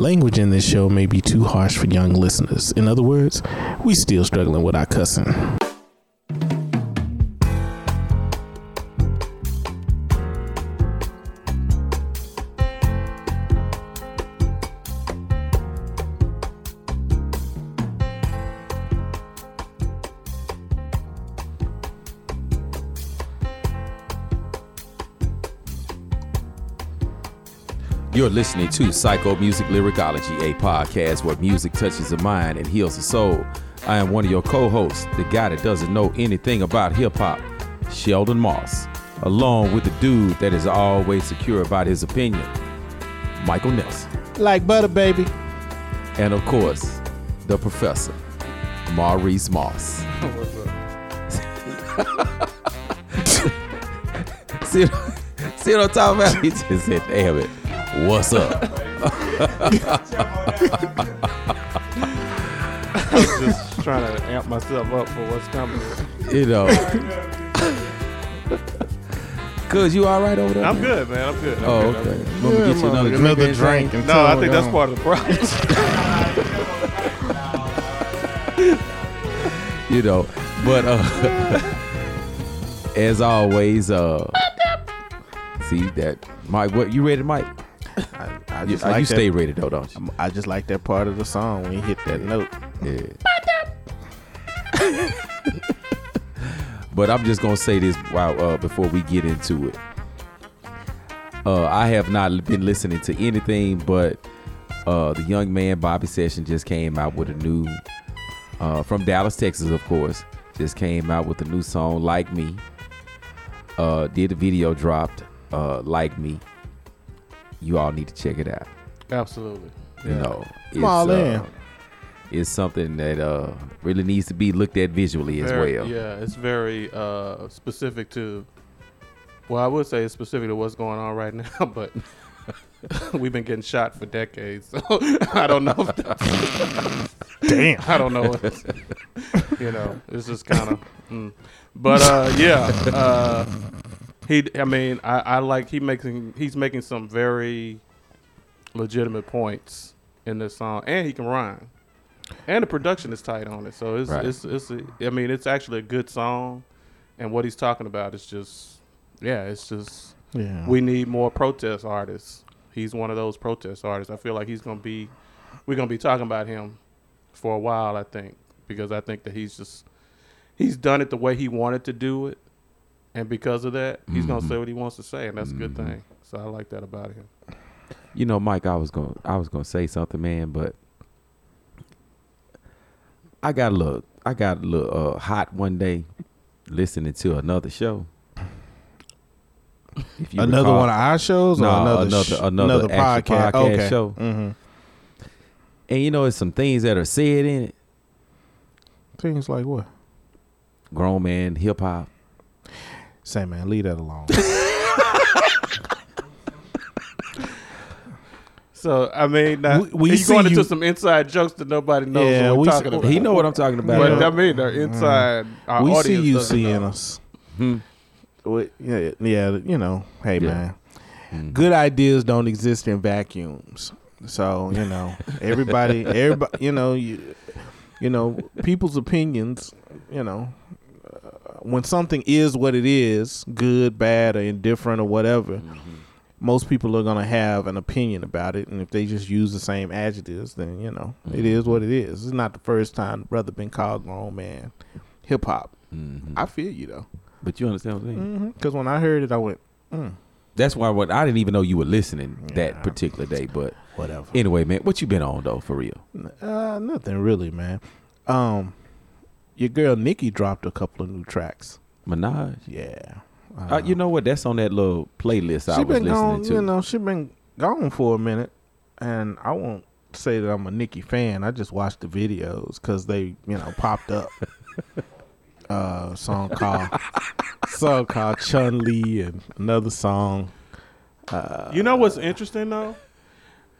Language in this show may be too harsh for young listeners. In other words, we still struggling with our cussing. You're listening to Psycho Music Lyricology, a podcast where music touches the mind and heals the soul. I am one of your co hosts, the guy that doesn't know anything about hip hop, Sheldon Moss, along with the dude that is always secure about his opinion, Michael Nelson. Like butter, baby. And of course, the professor, Maurice Moss. What's up? see, see what I'm talking about? He just said, damn it. What's up? I'm just trying to amp myself up for what's coming. You know. Cuz you all right over there? I'm man? good, man. I'm good. I'm Oh, good. I'm okay. good. Want me get you another drink? Another or anything? drink. No, I think that's on. part of the problem. you know. But uh as always, uh see that Mike, what you ready, Mike? I, I You, just uh, like you that- stay rated though, don't you? I just like that part of the song when you hit that note. Yeah. but I'm just gonna say this while uh, before we get into it. Uh, I have not been listening to anything, but uh, the young man Bobby Session just came out with a new uh, from Dallas, Texas, of course. Just came out with a new song, "Like Me." Uh, did a video dropped, uh, "Like Me." You all need to check it out. Absolutely. You know, Come on uh, in. it's something that uh, really needs to be looked at visually as well. Yeah, it's very uh, specific to. Well, I would say it's specific to what's going on right now, but we've been getting shot for decades, so I don't know. If that's- Damn. I don't know. What, you know, it's just kind of. Mm. But uh, yeah, uh, he. I mean, I, I like he making he's making some very legitimate points in this song, and he can rhyme, and the production is tight on it. So it's Right. it's it's. A, I mean, it's actually a good song, and what he's talking about is just, yeah, it's just Yeah. we need more protest artists. He's one of those protest artists. I feel like he's gonna be, we're gonna be talking about him for a while. I think because I think that he's just, he's done it the way he wanted to do it, and because of that, he's gonna Mhm. say what he wants to say, and that's a good Mhm. thing. So I like that about him. You know, Mike, I was going to I was going to say something, man, but I got a little I got a little uh, hot one day listening to another show. If you Another recall- one of our shows or No, another another- sh- another actual podcast? podcast okay. show. hmm and you know, it's some things that are said in it. Things like what? Grown man hip hop. Say, man, leave that alone. So I mean, now, We- we he's see going into you- some inside jokes that nobody knows Yeah, what we're we talking see- about. He know what I'm talking about. but though. I mean, the inside. Our we see audience you doesn't seeing know. us. Hmm. We- Yeah, yeah, you know, hey Yeah. man, Mhm. good ideas don't exist in vacuums. So you know, everybody, everybody, you know, you, you know, people's opinions. You know, when something is what it is, good, bad, or indifferent, or whatever, Mm-hmm. most people are gonna have an opinion about it. And if they just use the same adjectives, then you know, it Mhm. is what it is. It's not the first time the brother been called grown man, hip hop. Mhm. I feel you though. But you understand what I'm saying? Because when I heard it, I went, mm, That's why what I didn't even know you were listening Yeah. that particular day. But whatever. anyway, man, what you been on though, for real? Uh, nothing really, man. Um, your girl Nicki dropped a couple of new tracks. Minaj. Yeah. Uh, you know what? That's on that little playlist I was been listening gone. to. You know, she been gone for a minute, and I won't say that I'm a Nicki fan. I just watched the videos because they, you know, popped up. uh, song called song called Chun Li and another song. Uh, You know what's interesting though?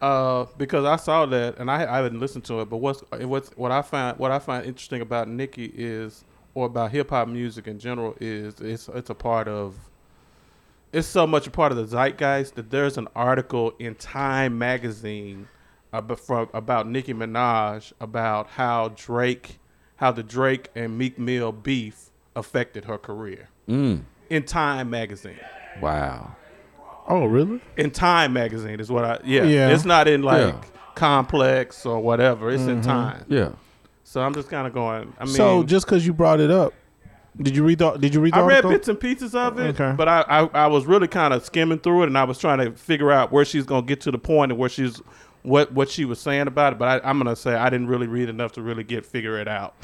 Uh, because I saw that and I I haven't listened to it, but what's what's what I find what I find interesting about Nicki is or about hip hop music in general is it's it's a part of it's so much a part of the zeitgeist that there's an article in Time magazine about, from, about Nicki Minaj about how Drake, how the Drake and Meek Mill beef affected her career Mm. in Time magazine. Wow. Oh, really? In Time magazine is what I yeah. Yeah. It's not in like Yeah. Complex or whatever. It's Mm-hmm. in Time. Yeah. So I'm just kind of going. I mean, so just because you brought it up, did you read the Did you read the I read bits and pieces of it, Okay. but I, I I was really kind of skimming through it, and I was trying to figure out where she's gonna get to the point and where she's what what she was saying about it. But I, I'm gonna say I didn't really read enough to really get figure it out.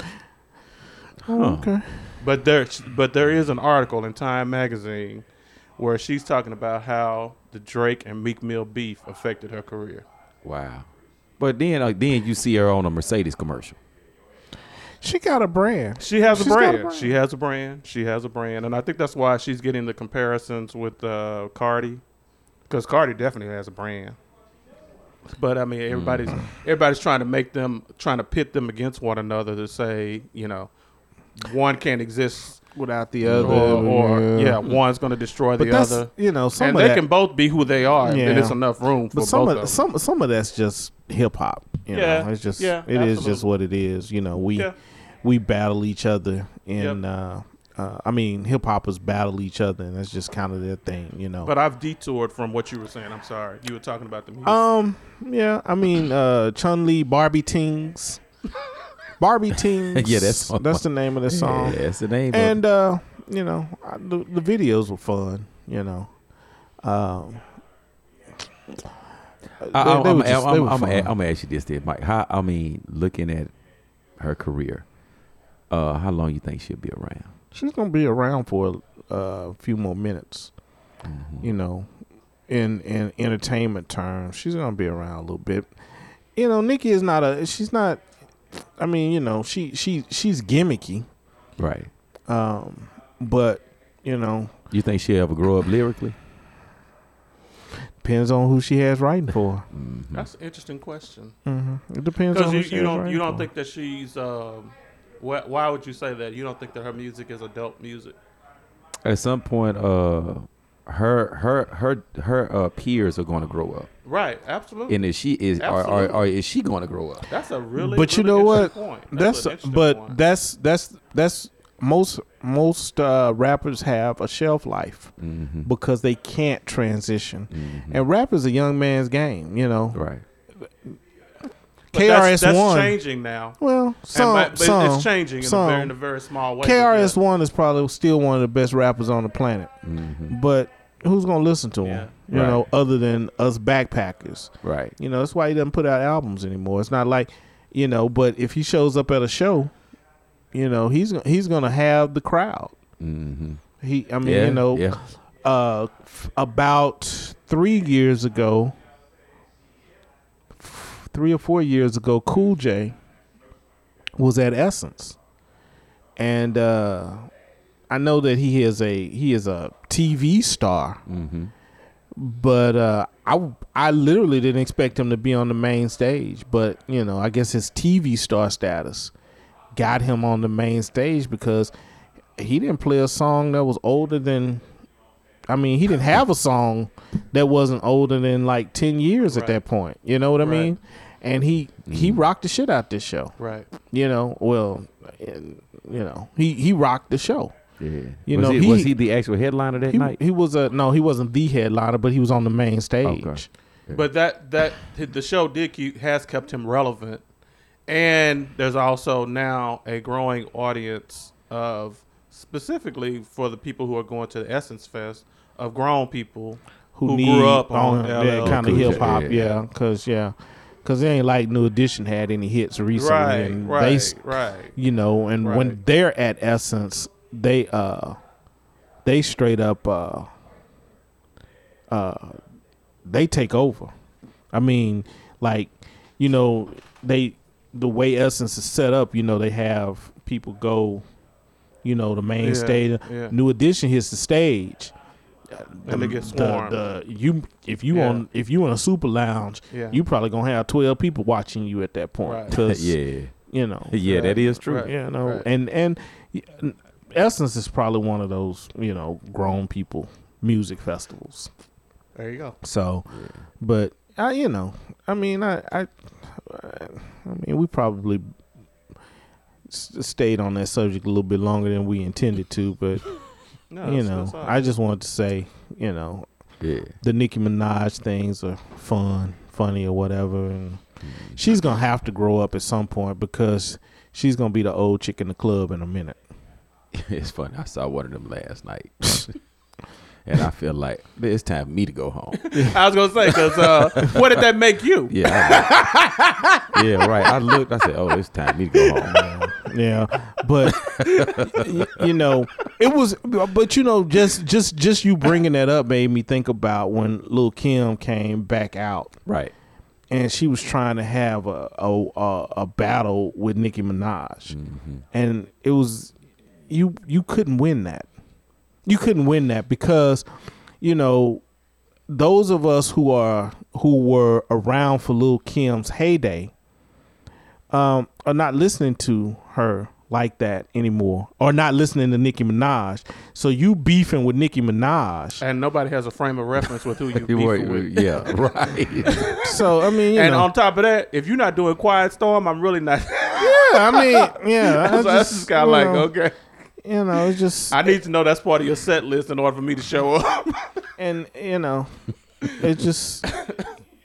Oh, okay. But there but there is an article in Time magazine where she's talking about how the Drake and Meek Mill beef affected her career. Wow. But then, uh, then you see her on a Mercedes commercial. She got a brand. She has a She's a brand. brand. She has a brand. She has a brand, and I think that's why she's getting the comparisons with uh, Cardi, because Cardi definitely has a brand. But I mean, everybody's Mm. everybody's trying to make them trying to pit them against one another to say, you know, one can't exist, Without the other, or, or yeah, one's going to destroy But the other, you know some and of they that, can both be who they are. Yeah. And there's enough room for but some both of of some some of that's just hip hop. You Yeah, know, it's just yeah, it is just what it is. You know, we Yeah. we battle each other, and Yep. uh, uh, I mean, hip hoppers battle each other, and that's just kind of their thing. You know. But I've detoured from what you were saying. I'm sorry. You were talking about the music. Um, yeah, I mean, uh, Chun Li, Barbie Tings, Barbie Tings. Yeah, that's- that's the name of the song. Yeah, that's the name. And uh, you know, I, the, the videos were fun. You know, um, I, they- I, they I'm, were just- I'm, they were I'm, fun. I'm gonna ask you this, then, Mike. How I mean, looking at her career, uh, how long you think she'll be around? she's gonna be around for uh, a few more minutes. Mm-hmm. You know, in in entertainment terms, she's gonna be around a little bit. You know, Nicki is not a. She's not. I mean, you know, she she she's gimmicky. Right. Um, but you know, You think she'll ever grow up lyrically? depends on who she has writing for. Mm-hmm. That's an interesting question. Mm-hmm. It depends Because on who you, she you don't writing you don't for. think that she's um, why, why would you say that? You don't think that her music is adult music? At some point, uh, her her her her uh, peers are going to grow up, Right, absolutely. and is she is or, or, or is she going to grow up? that's a really but you really know what? Point. That's, an interesting but point. that's that's that's most most uh, rappers have a shelf life Mm-hmm. because they can't transition. Mm-hmm. And rap is a young man's game, you know. Right. But that's, KRS that's One. changing now. Well, And some, but, but some, it's changing in a, some. very, in a very small way. but KRS. One is probably still one of the best rappers on the planet. Mm-hmm. But who's gonna listen to him? Yeah. You Right. know, other than us backpackers. Right. You know, that's why he doesn't put out albums anymore. It's not like, you know, but if he shows up at a show, you know, he's he's gonna have the crowd. Mm-hmm. He, I mean, yeah. you know, Yeah. uh, f- about three years ago, f- three or four years ago, Cool J was at Essence, and uh, I know that he is a he is a TV star, Mm-hmm. but uh, I I literally didn't expect him to be on the main stage, but you know, I guess his TV star status got him on the main stage because he didn't play a song that was older than I mean, he didn't have a song that wasn't older than like 10 years at that point. You know what I Right. mean? And he he Mhm. rocked the shit out of this show. Right. You know, well, and, you know, he he rocked the show. Yeah. You was know, he, he- was he the actual headliner that He, night? he was a no, he wasn't the headliner, but he was on the main stage. Okay. But that that the show did keep, has kept him relevant, and there's also now a growing audience of specifically for the people who are going to the Essence Fest of grown people Who, Who grew up on that LL kind of hip hop, yeah. yeah, because yeah, because it ain't like New Edition had any hits recently, right, and right, they right. you know, and when they're at Essence, they uh they straight up uh uh they take over. I mean, like, you know, they the way Essence is set up, you know, they have people go, you know, the main Yeah, stage. yeah. New Edition hits the stage. And they um, get swarmed. The, the, you if you Yeah. on if you in a super lounge, Yeah. you probably gonna have twelve people watching you at that point. Right. 'cause, yeah. you know, Yeah, that Right. is true. Right. you know, right. and and Essence is probably one of those you know grown people music festivals. There you go. So, but I, you know, I mean, I, I, I mean, we probably s- stayed on that subject a little bit longer than we intended to, but No, you know, that's. I just wanted to say, you know, Yeah. the Nicki Minaj things are fun, funny, or whatever, and she's gonna have to grow up at some point because she's gonna be the old chick in the club in a minute. It's funny. I saw one of them last night. and I feel like it's time for me to go home. I was gonna say because uh, what did that make you? Yeah. I- yeah, right. I looked, I said, Oh, it's time for me to go home. Yeah, but you know, it was. But you know, just just just you bringing that up made me think about when Lil Kim came back out Right. and she was trying to have a a, a, a battle with Nicki Minaj, and it was you you couldn't win that. You couldn't win that because you know those of us who are who were around for Lil Kim's heyday um, are not listening to her like that anymore, or not listening to Nicki Minaj. So you beefing with Nicki Minaj. And nobody has a frame of reference with who you You were- beefing with. yeah, right. So I mean, you And know, on top of that, if you're not doing Quiet Storm, I'm really not. yeah, I mean, yeah, I so that's just kind of like, know, okay, you know, it's just I need to know that's part of your set list in order for me to show up. and you know, it just uh,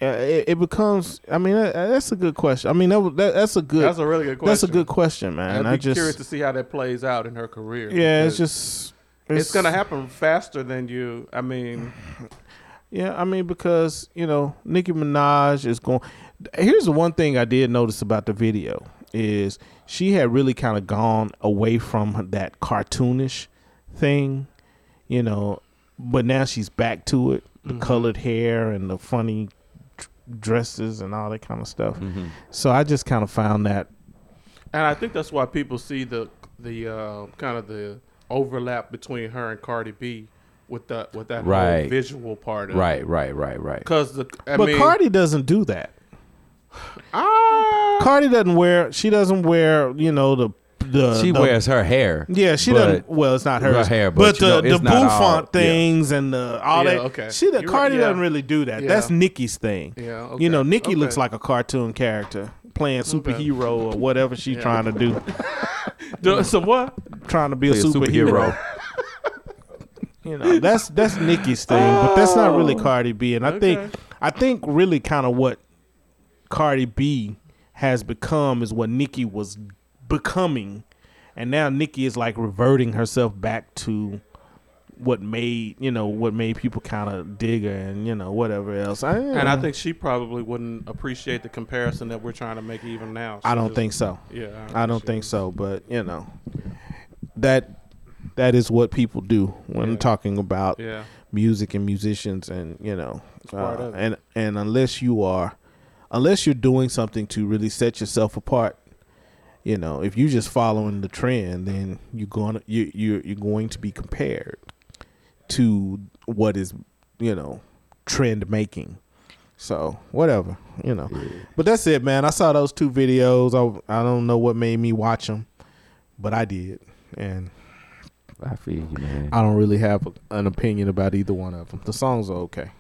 it, it becomes. I mean, that, that's a good question. I mean, that, that that's a good. that's a really good question. That's a good question, man. I'd I just curious to see how that plays out in her career. yeah, it's just it's, gonna happen faster than you. I mean, Yeah, I mean because you know Nicki Minaj is going. Here's the one thing I did notice about the video is she had really kind of gone away from that cartoonish thing, you know, but now she's back to it. The colored hair and the funny dresses and all that kind of stuff. So I just kind of found that and I think that's why people see the the uh, kind of the overlap between her and Cardi B with that with that whole Right. visual part. Of right, right, right, right. Because the I but mean, Cardi doesn't do that. Ah, Cardi doesn't wear. She doesn't wear. You know the the. She the- wears her hair. Yeah, she but- doesn't. Well, it's not hers. Her hair, but, but you know, the the it's all- bouffant yeah. things and the all Yeah, that. okay. She the You're Cardi yeah. doesn't really do that. Yeah. That's Nicki's thing. Yeah, You know, okay, Nicki okay. looks like a cartoon character playing superhero or whatever she's Yeah. trying to do. Do- so what? trying to be a Be a superhero. superhero. you know, that's that's Nicki's thing, but that's not really Cardi B. And I think I think really kind of what Cardi B has become is what Nicki was becoming, and now Nicki is like reverting herself back to what made you know what made people kind of dig her and you know whatever else. I, And I think she probably wouldn't appreciate the comparison that we're trying to make even now. I don't just- think so. Yeah, I don't think so, but you know that that is what people do when Yeah. talking about Yeah, music and musicians and you know uh, and and unless you are unless you're doing something to really set yourself apart you know if you're just following the trend then you're going to you you you're going to be compared to what is you know trend making. So whatever you know. But that's it man. I saw those two videos. I, I don't know what made me watch them but i did. And I feel you, man. i don't really have an opinion about either one of them the songs are okay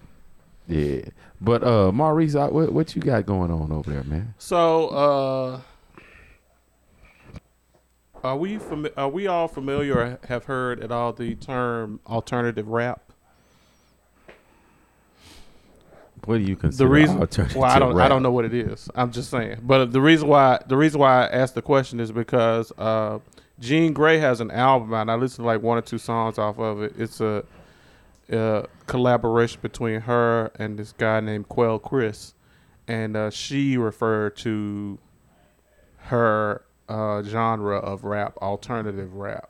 yeah. But uh Maurice, I, what what you got going on over there, man? So, uh, are we fami- are we all familiar or have heard at all the term alternative rap? What do you consider The reason, alternative well, I don't, I don't know what it is. I'm just saying. But the reason why, the reason why I asked the question is because uh, Jean Grae has an album out. and I listened to like one or two songs off of it. It's a, a collaboration between her and this guy named Quelle Chris, and uh, she referred to her uh, genre of rap alternative rap.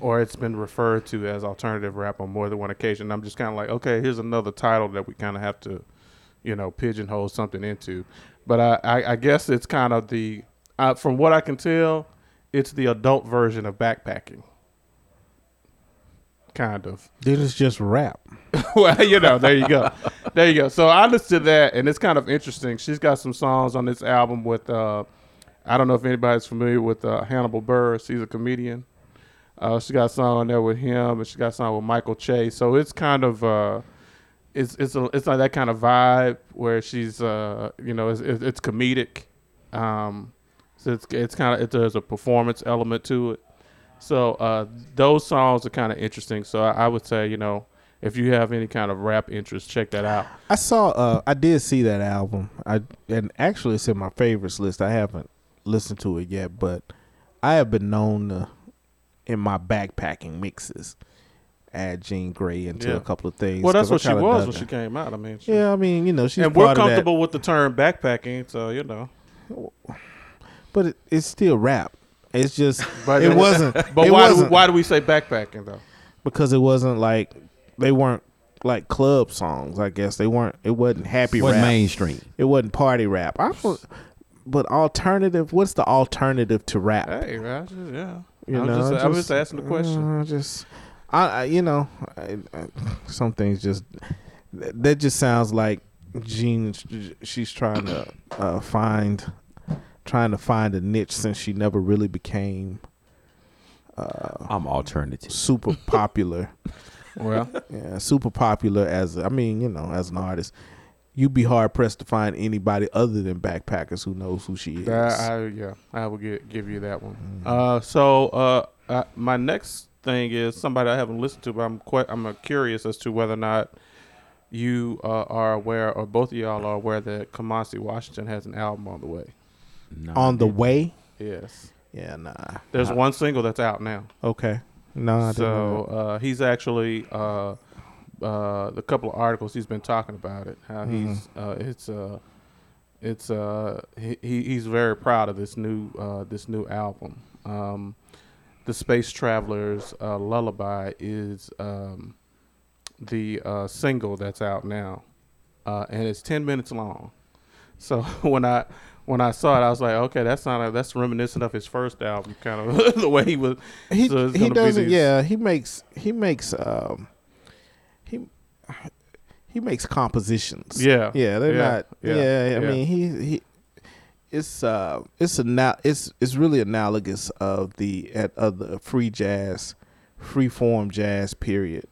Or it's been referred to as alternative rap on more than one occasion. I'm just kind of like, okay, here's another title that we kind of have to, you know, pigeonhole something into. But I, I, I guess it's kind of the, uh, from what I can tell, it's the adult version of backpacking. Kind of. then it's just rap well, you know, there you go. There you go. So I listened to that, and it's kind of interesting. She's got some songs on this album with, uh, I don't know if anybody's familiar with uh, Hannibal Buress. He's a comedian. Uh, she got a song on there with him, and she got a song with Michael Chase. So it's kind of, uh, it's it's a, it's like that kind of vibe where she's uh you know it's it's, it's comedic, um, so it's it's kind of it, there's a performance element to it. So uh, those songs are kind of interesting. So I, I would say you know if you have any kind of rap interest, check that out. I saw. Uh, I did see that album. I and actually it's in my favorites list. I haven't listened to it yet, but I have been known to, in my backpacking mixes, add Jean Grae into Yeah. a couple of things. Well, that's what she was when she came out. I mean, she, Yeah, I mean, you know, she's and we're comfortable with the term backpacking, so you know. but it, it's still rap. It's just But it wasn't. But it why do, wasn't why do we say backpacking though? because it wasn't like they weren't like club songs. I guess they weren't. It wasn't happy What rap. mainstream? It wasn't party rap. I was, but alternative. What's the alternative to rap? Hey, I just, yeah. You I'm, know, just, I'm just asking the question. uh, just, I, I you know, I, I, some things just that that just sounds like Jean. She's trying to uh, find, trying to find a niche since she never really became uh, I'm alternative. super popular. Well, yeah, super popular as I mean, you know, as an artist. You'd be hard pressed to find anybody other than backpackers who knows who she is. that, I, yeah, I will give, give you that one. Mm-hmm. Uh, so uh, uh, my next thing is somebody I haven't listened to, but I'm quite I'm uh, curious as to whether or not you uh, are aware, or both of y'all are aware that Kamasi Washington has an album on the way. No, On the way? Yes, Yeah, nah. there's one single that's out now. Okay. No, I didn't know so uh, he's actually uh, uh, the couple of articles he's been talking about it. How he's uh, it's uh, it's uh, he, he- he's very proud of this new uh, this new album. Um, the Space Travelers uh, Lullaby is um, the uh, single that's out now, uh, and it's ten minutes long. So when I when I saw it, I was like, okay, that sounded that's reminiscent of his first album, kind of the way he was. he so he doesn't yeah he makes he makes um he he makes compositions Yeah. yeah they're Yeah. not Yeah. yeah, i mean he he it's uh it's ana- it's it's really analogous of the at of the free jazz free form jazz period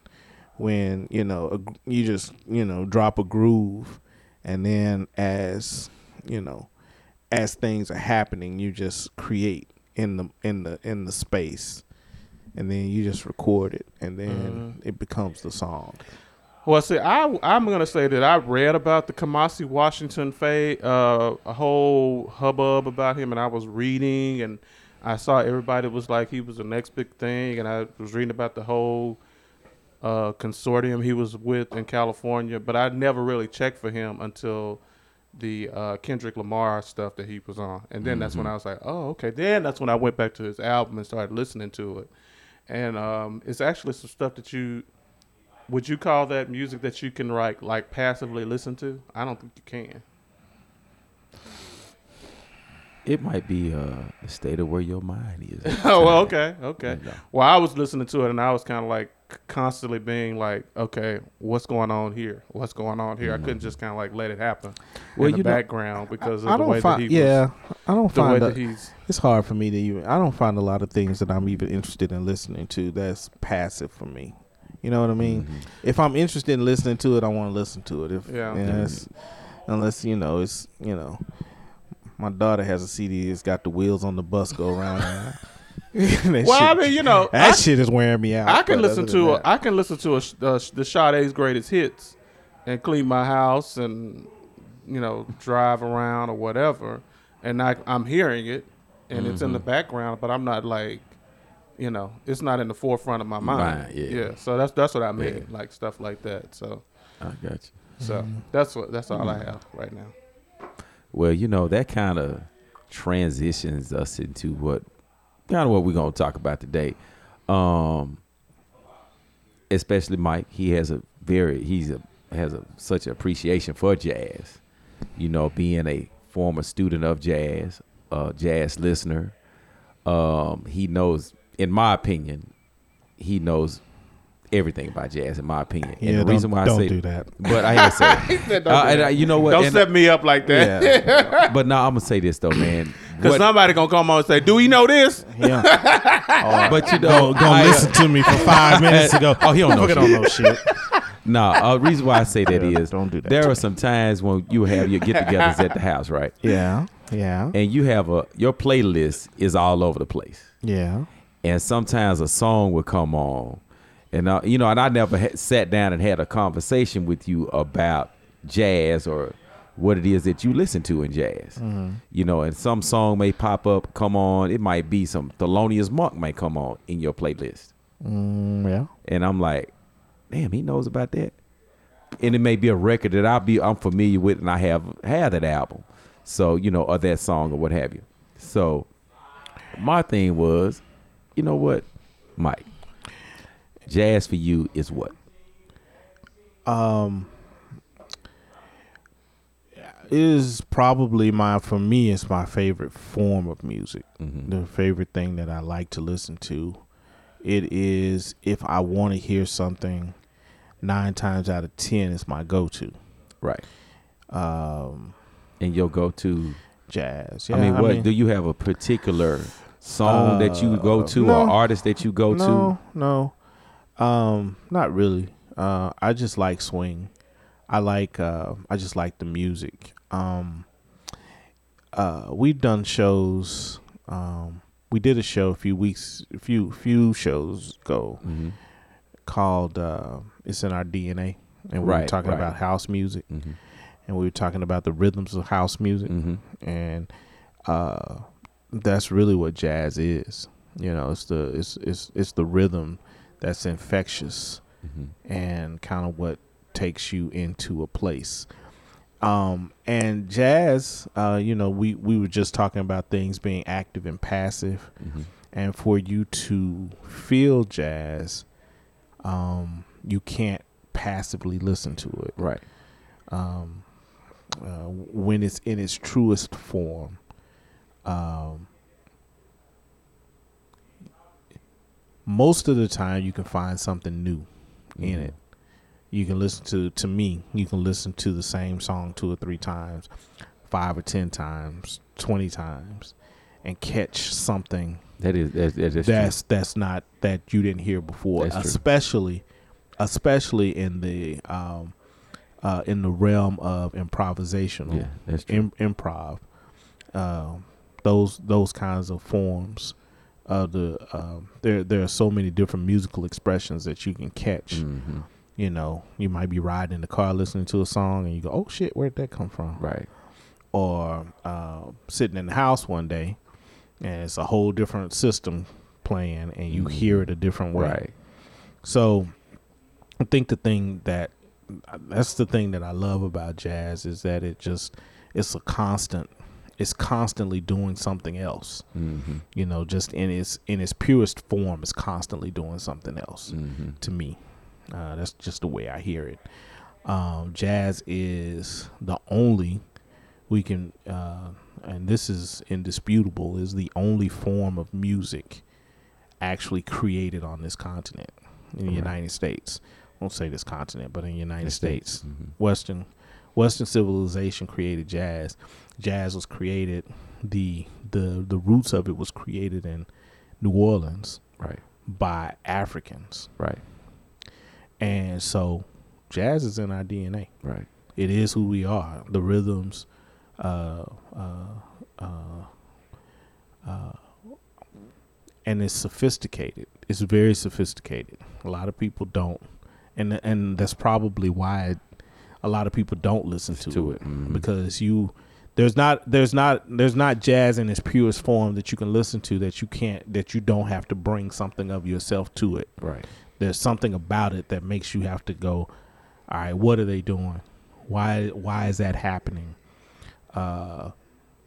when you know a, you just you know drop a groove and then as you know as things are happening you just create in the in the in the space. And then you just record it and then it becomes the song. Well, see, I I'm gonna say that I read about the Kamasi Washington fade, uh, a whole hubbub about him, and I was reading, and I saw everybody was like he was the next big thing, and I was reading about the whole uh, consortium he was with in California, but I never really checked for him until the uh, Kendrick Lamar stuff that he was on, and then that's when I was like, oh, okay. Then that's when I went back to his album and started listening to it, and um, it's actually some stuff that you would you call that music that you can like like passively listen to? I don't think you can. It might be uh, the state of where your mind is. oh, well, okay, okay. Well, I was listening to it and I was kind of like constantly being like, okay, what's going on here? What's going on here? I couldn't just kind of like let it happen Well, in the know- background because of I the way find that he yeah was. I don't find that that he's it's hard for me to even I don't find a lot of things that I'm even interested in listening to that's passive for me. You know what I mean? Mm-hmm. If I'm interested in listening to it, I want to listen to it. If Yeah. it's- unless you know it's you know my daughter has a CD. It's got the wheels on the bus go around. Well, I mean, you know, that I, shit is wearing me out. I can listen to a, I can listen to a, uh, the Sade's greatest hits and clean my house and you know drive around or whatever, and I, I'm hearing it and it's in the background, but I'm not like you know it's not in the forefront of my mind. Mind, yeah. So that's that's what I mean, Yeah. like stuff like that. So I got you. so Mm-hmm. that's what that's all I have right now. Well, you know that kind of transitions us into what kind of what we're gonna talk about today. Um, especially Mike, he has a very he's a has a such appreciation for jazz. You know, being a former student of jazz, a jazz listener, um, he knows. In my opinion, he knows everything about jazz. In my opinion, and yeah, the reason why don't I say, do that. but I ain't gonna say. said, Uh, do and, that." uh, you know what? Don't And- set me up like that. Yeah, but now I'm gonna say this though, man. Because What- somebody gonna come on and say, "Do we know this?" yeah. but you Go, know, go I- listen to me for five minutes ago. Oh, he don't know shit. don't know shit. No, uh, reason why I say that Yeah, is don't do that there are me. some times when you have your get-togethers at the house, right? Yeah, yeah, And you have a your playlist is all over the place, yeah. and sometimes a song will come on, and uh, you know, and I never ha- sat down and had a conversation with you about jazz or what it is that you listen to in jazz. You know, and some song may pop up, come on. It might be some Thelonious Monk might come on in your playlist. Mm, yeah. and I'm like, damn, he knows about that. And it may be a record that I'll be I'm familiar with, and I have had that album, so you know, or that song or what have you. So my thing was, you know what, Mike, jazz for you is what? Um, is probably my for me it's my favorite form of music. Mhm. The favorite thing that I like to listen to. It is if I want to hear something. Nine times out of ten, it's my go-to. Right. Um, And your go to. jazz. I mean, Yeah, what do you have a particular song that you go Uh, to no. or artist that you go to? no, no, um, not really. Uh, I just like swing. I like. Uh, I just like the music. Um, uh, we've done shows. Um, we did a show a few weeks, a few few shows ago to? hmm called uh, "It's in Our DNA," and we were talking right. about house music, hmm and we were talking about the rhythms of house music hmm and uh, that's really what jazz is. You know, it's the it's it's it's the rhythm that's infectious hmm and kind of what takes you into a place. Um, and jazz, uh, you know, we we were just talking about things being active and passive, hmm and for you to feel jazz, um, you can't passively listen to it Right. um, uh, when it's in its truest form. Um, most of the time, you can find something new in Mhm. it. You can listen to, to me, you can listen to the same song two or three times, five or ten times, twenty times, and catch something That is that, that is that's that's not that you didn't hear before, That's true. especially especially in the um, uh, in the realm of improvisational. Yeah, that's true. im- improv. Um those those kinds of forms of the um, there there are so many different musical expressions that you can catch. hmm You know, you might be riding in the car listening to a song and you go, "Oh shit, where'd that come from?" Right. or uh, sitting in the house one day and it's a whole different system playing and you hear it a different way. Right. So I think the thing that that's the thing that I love about jazz is that it just it's a constant it's constantly doing something else. hmm You know, just in its in its purest form it's constantly doing something else hmm to me. Uh, that's just the way I hear it. Um, jazz is the only we can, uh, and this is indisputable, is the only form of music actually created on this continent in the Right. United States. I won't say this continent, but in the United States, hmm Western Western civilization created jazz. Jazz was created the the the roots of it was created in New Orleans Right. by Africans. Right. And so jazz is in our DNA. Right. It is who we are. The rhythms, uh, uh, uh, uh, and it's sophisticated. It's very sophisticated. A lot of people don't, and and that's probably why a lot of people don't listen to, To it, mhm. because you there's not there's not there's not jazz in its purest form that you can listen to that you can't that you don't have to bring something of yourself to it. Right. there's something about it that makes you have to go all right what are they doing? Why why is that happening? Uh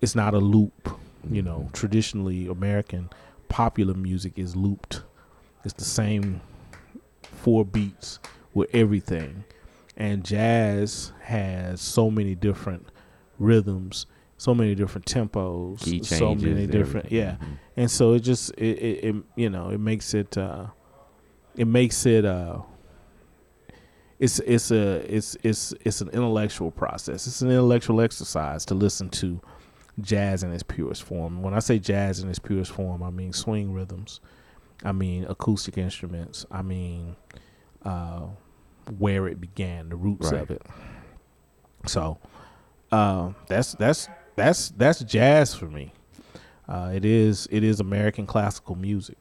it's not a loop you know. Traditionally american popular music is looped. It's the same four beats with everything and jazz has so many different rhythms so many different tempos Key so many different everything. yeah. Mhm. and so it just it, it, it you know it makes it uh it makes it uh it's it's a it's it's it's an intellectual process. It's an intellectual exercise to listen to jazz in its purest form. When i say jazz in its purest form i mean swing rhythms. I mean acoustic instruments. I mean uh where it began, the roots Right. of it. So um, that's that's that's that's jazz for me. Uh, it is it is American classical music,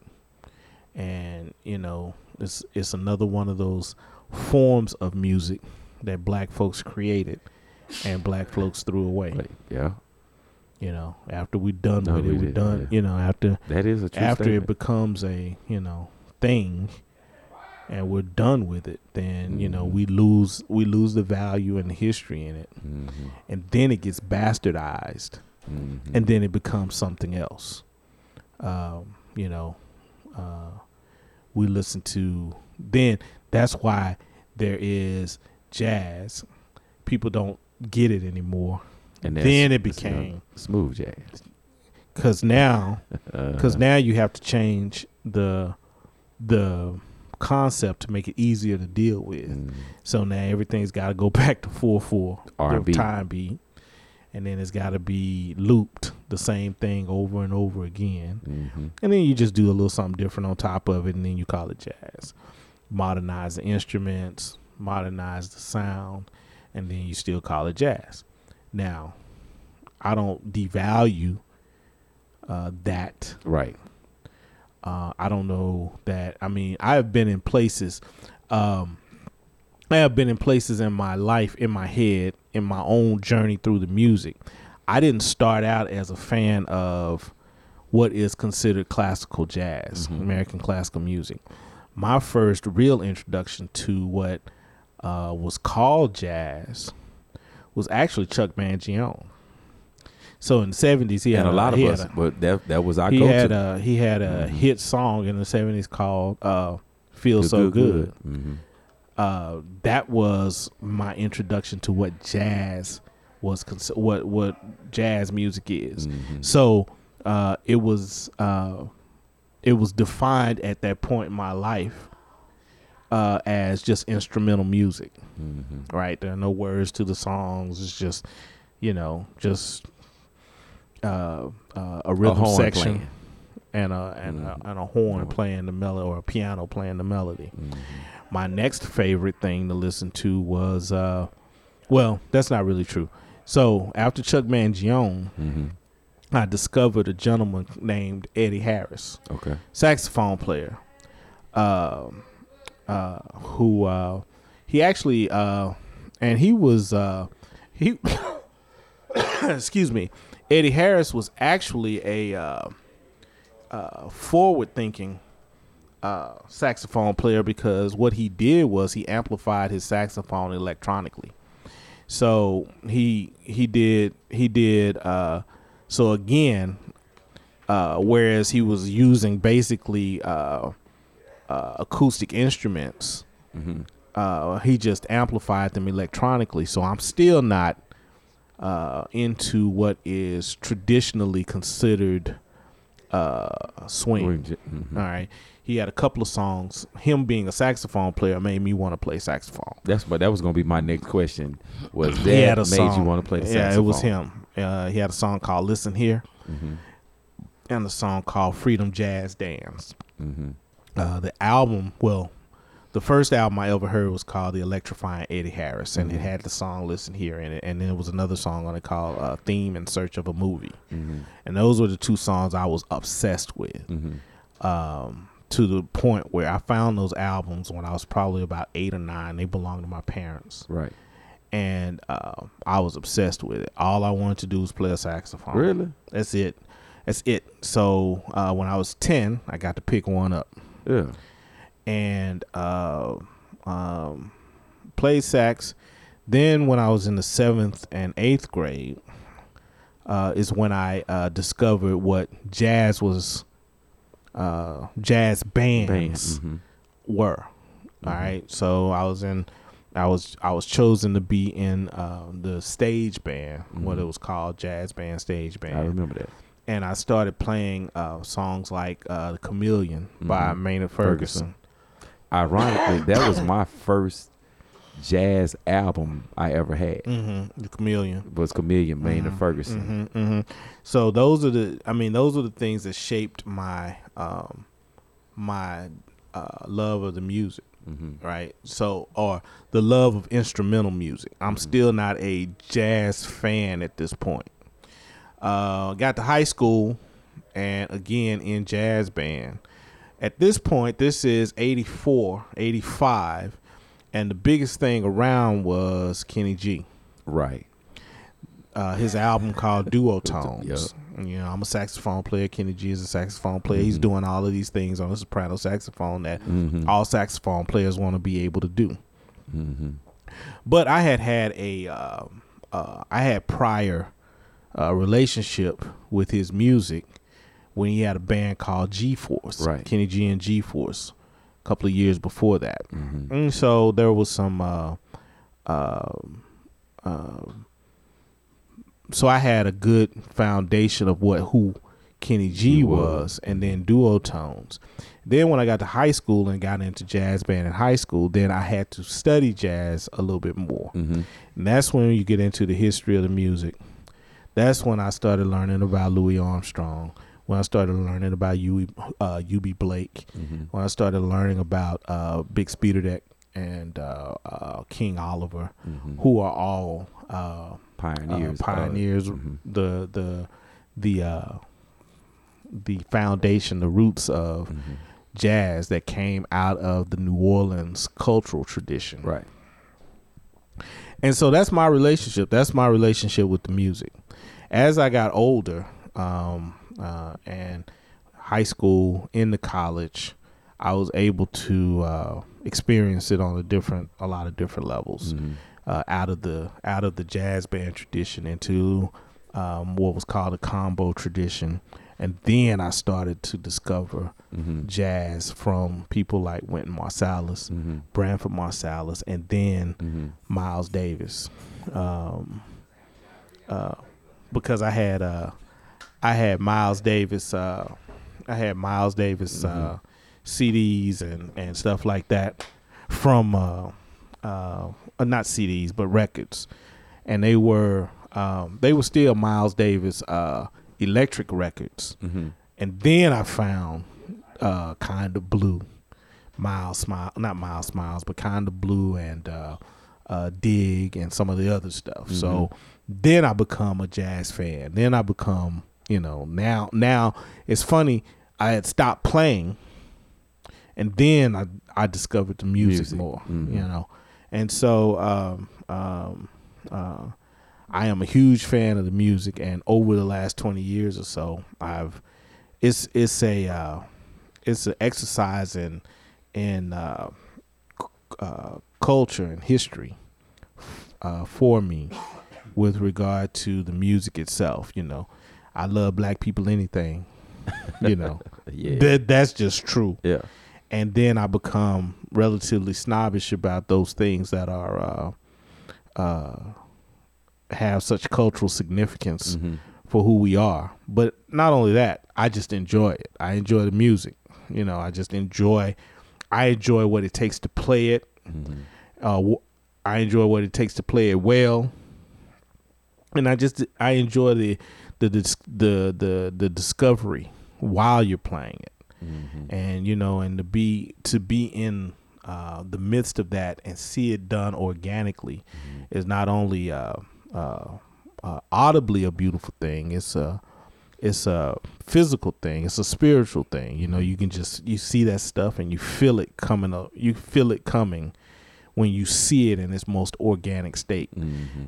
and you know it's it's another one of those forms of music that black folks created and black folks threw away. Like, yeah, You know, after we done Done with it, we're done. yeah. You know, after that is a true after statement. it becomes a you know thing and we're done with it then you know Mhm. we lose we lose the value and the history in it Mhm. and then it gets bastardized Mhm. and then it becomes something else um, you know uh, we listen to then that's why there is jazz people don't get it anymore and then it became smooth jazz. because now Uh, because now you have to change the the concept to make it easier to deal with. mm, So now everything's got to go back to four four R&B. time beat, and then it's got to be looped the same thing over and over again, mhm. and then you just do a little something different on top of it, and then you call it jazz. Modernize the instruments, modernize the sound, and then you still call it jazz. Now, I don't devalue uh, that Right. Uh, I don't know that. I mean, I have been in places. Um, I have been in places in my life, in my head, in my own journey through the music. I didn't start out as a fan of what is considered classical jazz, Mhm. American classical music. My first real introduction to what uh, was called jazz was actually Chuck Mangione. So in the seventies, he had and a lot of us, a- but that that was our he go-to. had a he had a Mhm. hit song in the seventies called uh, "Feel Good, So Good." Mhm. Uh, that was my introduction to what jazz was, cons- what what jazz music is. Mhm. So uh, it was uh, it was defined at that point in my life uh, as just instrumental music. Mhm. Right, there are no words to the songs. It's just you know just uh, uh, a rhythm horn section playing. and a and, Mhm. a and a horn playing the melody or a piano playing the melody. Mhm. My next favorite thing to listen to was uh well, that's not really true. So after Chuck Mangione, Mhm. I discovered a gentleman named Eddie Harris, Okay. saxophone player, um, uh, who uh, he actually uh, and he was uh, he excuse me, Eddie Harris was actually a uh, uh, forward-thinking uh, saxophone player because what he did was he amplified his saxophone electronically. So he he did he did uh, so again, uh, whereas he was using basically uh, uh, acoustic instruments, Mhm. uh, he just amplified them electronically. So I'm still not uh, into what is traditionally considered uh, swing. Mhm. All right. He had a couple of songs. Him being a saxophone player made me want to play saxophone. That's what that was gonna be my next question. Was he had that a made song. you want to play the saxophone? yeah, it was him. Uh, he had a song called "Listen Here" Mhm. and a song called "Freedom Jazz Dance." Mhm. Uh, the album, well, the first album I ever heard was called "The Electrifying Eddie Harris," and Mhm. it had the song "Listen Here" in it, and then there was another song on it called uh, "Theme in Search of a Movie," Mhm. and those were the two songs I was obsessed with. Mhm. um, to the point where I found those albums when I was probably about eight or nine. They belonged to my parents, Right. and uh, I was obsessed with it. All I wanted to do was play a saxophone. Really? That's it. That's it. So uh, when I was ten, I got to pick one up Yeah. And uh, um, played sax. Then when I was in the seventh and eighth grade, uh, is when I uh, discovered what jazz was. Uh, jazz bands Band. Mhm. were. All right. So I was in I was I was chosen to be in uh, the stage band, what Mhm. it was called, jazz band, stage band. I remember that. and I started playing uh, songs like uh, "The Chameleon" by Mhm. Maynard Ferguson. Ferguson. Ironically, that was my first jazz album I ever had. Mm-hmm. The Chameleon. Was Chameleon Maynard Mhm, Ferguson. mhm, mhm. So those are the. I mean, those are the things that shaped my um, my uh, love of the music. right? So, or the love of instrumental music. I'm still not a jazz fan at this point. Uh, got to high school, and again in jazz band. At this point, this is 84, 85, and the biggest thing around was Kenny G Right. uh, his album called Duotones. You know, I'm a saxophone player. Kenny G is a saxophone player. He's doing all of these things on a soprano saxophone that all saxophone players want to be able to do. But I had had a, uh, uh, I had prior uh, relationship with his music when he had a band called G Force, Right. Kenny G and G Force, a couple of years before that. And so there was some. Uh, uh, so I had a good foundation of what who Kenny G was, and then duotones. Then when I got to high school and got into jazz band in high school, then I had to study jazz a little bit more, and that's when you get into the history of the music. That's when I started learning about Louis Armstrong. When I started learning about U. Uh, Eubie Blake. When I started learning about uh, Bix Beiderbecke and uh, uh, King Oliver, who are all uh, Pioneers. uh, pioneers, the the the uh, the foundation, the roots of jazz that came out of the New Orleans cultural tradition. Right. And so that's my relationship. That's my relationship with the music. As I got older, um, uh, and high school into college, I was able to uh, experience it on a different, a lot of different levels. Uh, out of the out of the jazz band tradition into um, what was called a combo tradition, and then I started to discover jazz from people like Wynton Marsalis, Branford Marsalis, and then Miles Davis. Um, uh, because I had uh, I had Miles Davis, uh, I had Miles Davis uh, CDs and and stuff like that from uh, uh, uh, not CDs but records, and they were um, they were still Miles Davis uh, electric records, and then I found uh, kind of blue. Miles Smile, not Miles Smiles, but kind of blue and uh, uh, Dig and some of the other stuff. So then I become a jazz fan. Then I become, you know, now now it's funny. I had stopped playing, and then I I discovered the music, Music. more, you know, and so um, um, uh, I am a huge fan of the music. And over the last twenty years or so, I've it's it's a uh, it's an exercise in in uh, c- uh, culture and history uh, for me with regard to the music itself. You know, I love black people anything. You know, Yeah. that that's just true. Yeah. And then I become relatively snobbish about those things that are uh, uh, have such cultural significance for who we are. But not only that, I just enjoy it. I enjoy the music. You know, I just enjoy. I enjoy what it takes to play it. Uh, wh- I enjoy what it takes to play it well, and I just I enjoy the the the the the discovery while you're playing it, and you know, and to be to be in uh, the midst of that and see it done organically is not only uh, uh, uh, audibly a beautiful thing. It's a it's a physical thing. It's a spiritual thing. You know, you can just you see that stuff and you feel it coming up. You feel it coming when you see it in its most organic state.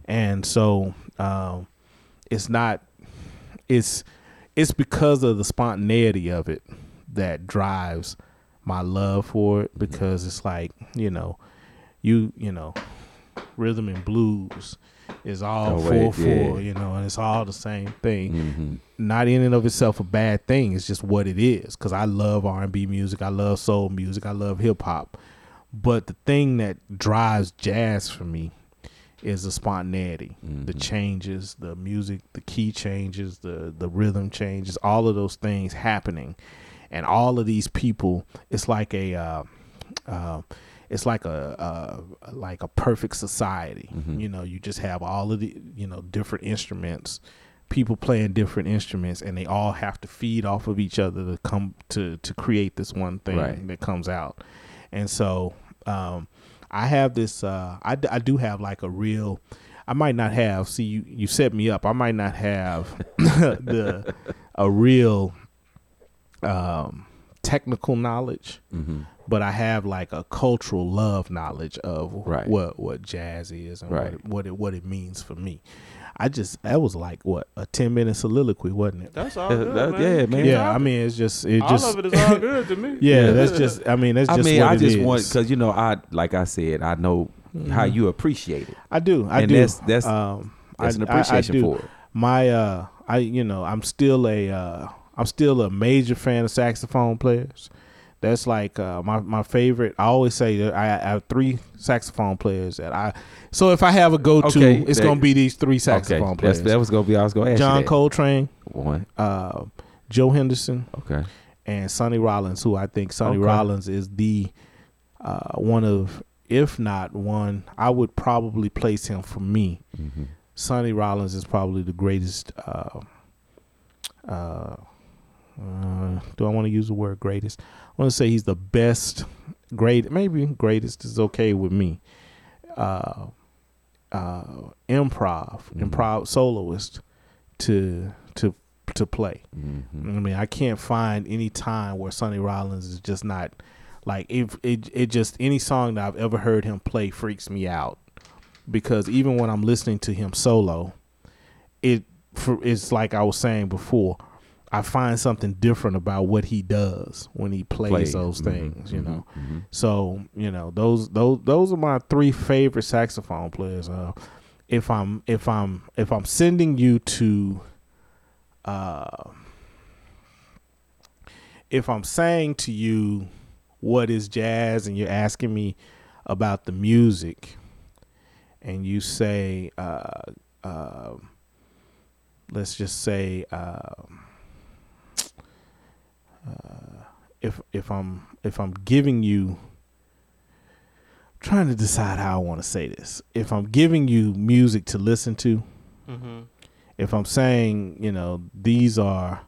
And so um, it's not it's it's because of the spontaneity of it that drives my love for it because it's like, you know, you you know, rhythm and blues is all Oh, four four, yeah. you know, and it's all the same thing. Mm-hmm. Not in and of itself a bad thing. It's just what it is. Because I love R and B music, I love soul music, I love hip hop. But the thing that drives jazz for me is the spontaneity, the changes, the music, the key changes, the the rhythm changes, all of those things happening, and all of these people. It's like a, uh, uh, it's like a, uh, like a perfect society. You know, you just have all of the you know different instruments, people playing different instruments, and they all have to feed off of each other to come to to create this one thing Right. that comes out. And so Um, I have this. Uh, I I do have like a real. I might not have. See, you you set me up. I might not have the a real um, technical knowledge, Mm-hmm. but I have like a cultural love knowledge of Right. what what jazz is and what, Right. it, what it what it means for me. I just that was like what a ten minute soliloquy, wasn't it? That's all good, That- man. yeah, man. Yeah. I mean it's just it all just all of it is all good to me. yeah, that's just I mean that's I just mean, what I it just is. want because you know, I like I said, I know how you appreciate it, I do I and do that's that's um that's I, an I- I appreciation do. for it. my uh I you know I'm still a uh I'm still a major fan of saxophone players. That's like uh, my my favorite. I always say that I, I have three saxophone players that I. So if I have a go to, Okay, it's that- gonna be these three Okay, saxophone that's, players: that was gonna be. I was gonna ask John. Coltrane, One. uh, Joe Henderson, Okay. and Sonny Rollins, who I think Sonny Okay. Rollins is the uh, one of, if not one, I would probably place him for me. Mm-hmm. Sonny Rollins is probably the greatest. Uh, uh, uh, do I want to use the word greatest? I want to say he's the best, great, maybe greatest is okay with me. Uh, uh, improv, Mhm. improv soloist to to to play. Mm-hmm. I mean, I can't find any time where Sonny Rollins is just not like if it, it just any song that I've ever heard him play freaks me out because even when I'm listening to him solo, it for it's like I was saying before. I find something different about what he does when he plays Plays. those Mhm, things, you mhm, know. mhm. So you know those those those are my three favorite saxophone players. Uh, if I'm if I'm if I'm sending you to, uh, if I'm saying to you, what is jazz, and you're asking me about the music, and you say, uh, uh, let's just say. Uh, uh, if if I'm if I'm giving you trying to decide how I want to say this. If I'm giving you music to listen to, Mm-hmm. if I'm saying, you know, these are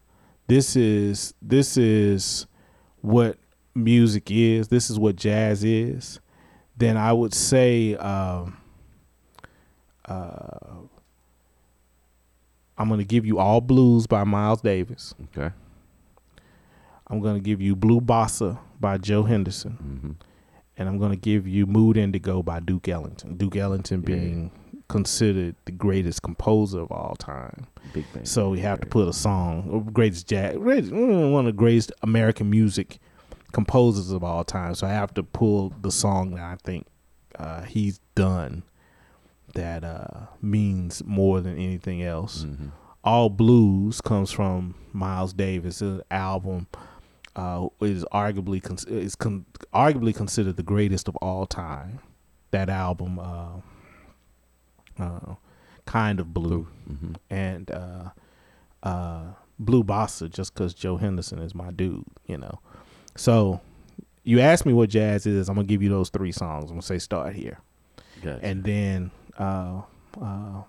this is this is what music is, this is what jazz is, then I would say um uh I'm going to give you All Blues by Miles Davis. Okay. I'm going to give you Blue Bossa by Joe Henderson. Mm-hmm. and I'm going to give you Mood Indigo by Duke Ellington. Duke Ellington Yeah. being considered the greatest composer of all time. Big bang. So we have to put a song, greatest jazz, greatest- mm, one of the greatest American music composers of all time. So I have to pull the song that I think uh, he's done that uh, means more than anything else. Mm-hmm. All Blues comes from Miles Davis' album. Uh, is arguably con- is con- arguably considered the greatest of all time. That album, uh, uh, kind of blue, Mm-hmm. and uh, uh, Blue Bossa, just because Joe Henderson is my dude, you know. So you ask me what jazz is, I'm gonna give you those three songs. I'm gonna say start here Gotcha. and then uh, uh,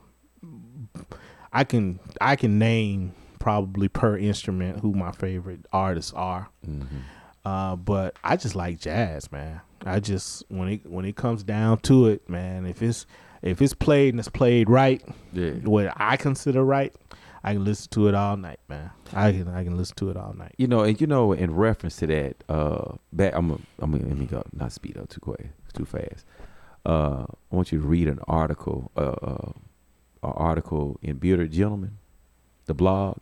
I can I can name probably per instrument who my favorite artists are. mm-hmm. Uh, but I just like jazz, man. I just when it when it comes down to it, man. If it's if it's played and it's played right, Yeah. what I consider right, I can listen to it all night, man. I can I can listen to it all night. You know, and you know, in reference to that, uh, back I'm, a, I'm, gonna let me go, not speed up too quick, too fast. Uh, I want you to read an article, uh, uh, an article in Bearded Gentleman, the blog.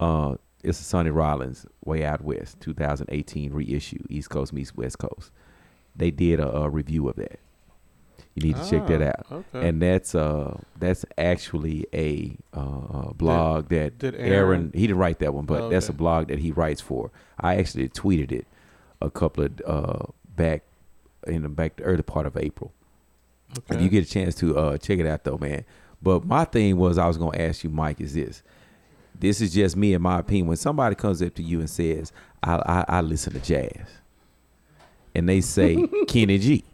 Uh, it's a Sonny Rollins Way Out West 2018 reissue, East Coast meets West Coast. They did a, a review of that. You need to check that Ah, out. Okay. And that's uh that's actually a uh, blog that did Aaron, Aaron- he didn't write that one, but Oh, that's a blog that he writes for. I actually tweeted it a couple of uh back in the back the early part of April. okay. If you get a chance to uh check it out though, man. But my thing was I was gonna ask you, Mike, is this. This is just me in my opinion. When somebody comes up to you and says, I I, I listen to jazz and they say Kenny G.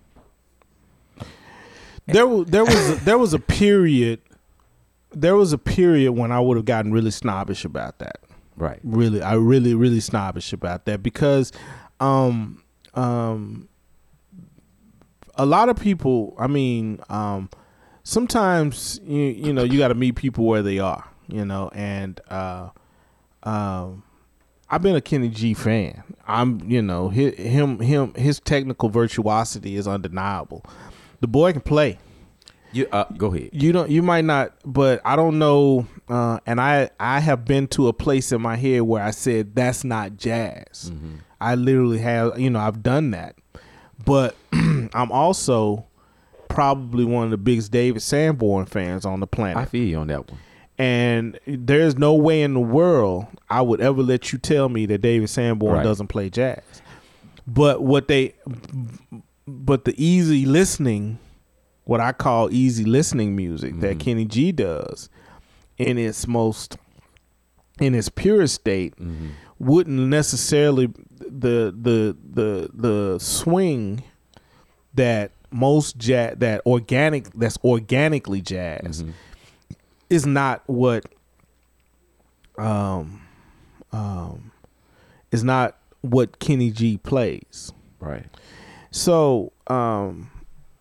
There was there was a, there was a period there was a period when I would have gotten really snobbish about that. Right. really i really really snobbish about that because um um a lot of people. I mean, um, sometimes you you know you got to meet people where they are. You know, and uh, um, I've been a Kenny G fan. I'm you know hi- him him his technical virtuosity is undeniable. The boy can play. You uh, go ahead. You don't. You might not, but I don't know. Uh, and I I have been to a place in my head where I said that's not jazz. I literally have. You know, I've done that, but I'm also probably one of the biggest David Sanborn fans on the planet. I feel you on that one. And there's no way in the world I would ever let you tell me that David Sanborn Right. doesn't play jazz. But what they, but the easy listening, what I call easy listening music that mm-hmm. Kenny G does, in its most, in its purest state, mm-hmm. wouldn't necessarily the the the the swing that most jazz that organic that's organically jazz mm-hmm. Is not what um um is not what Kenny G plays. Right. So um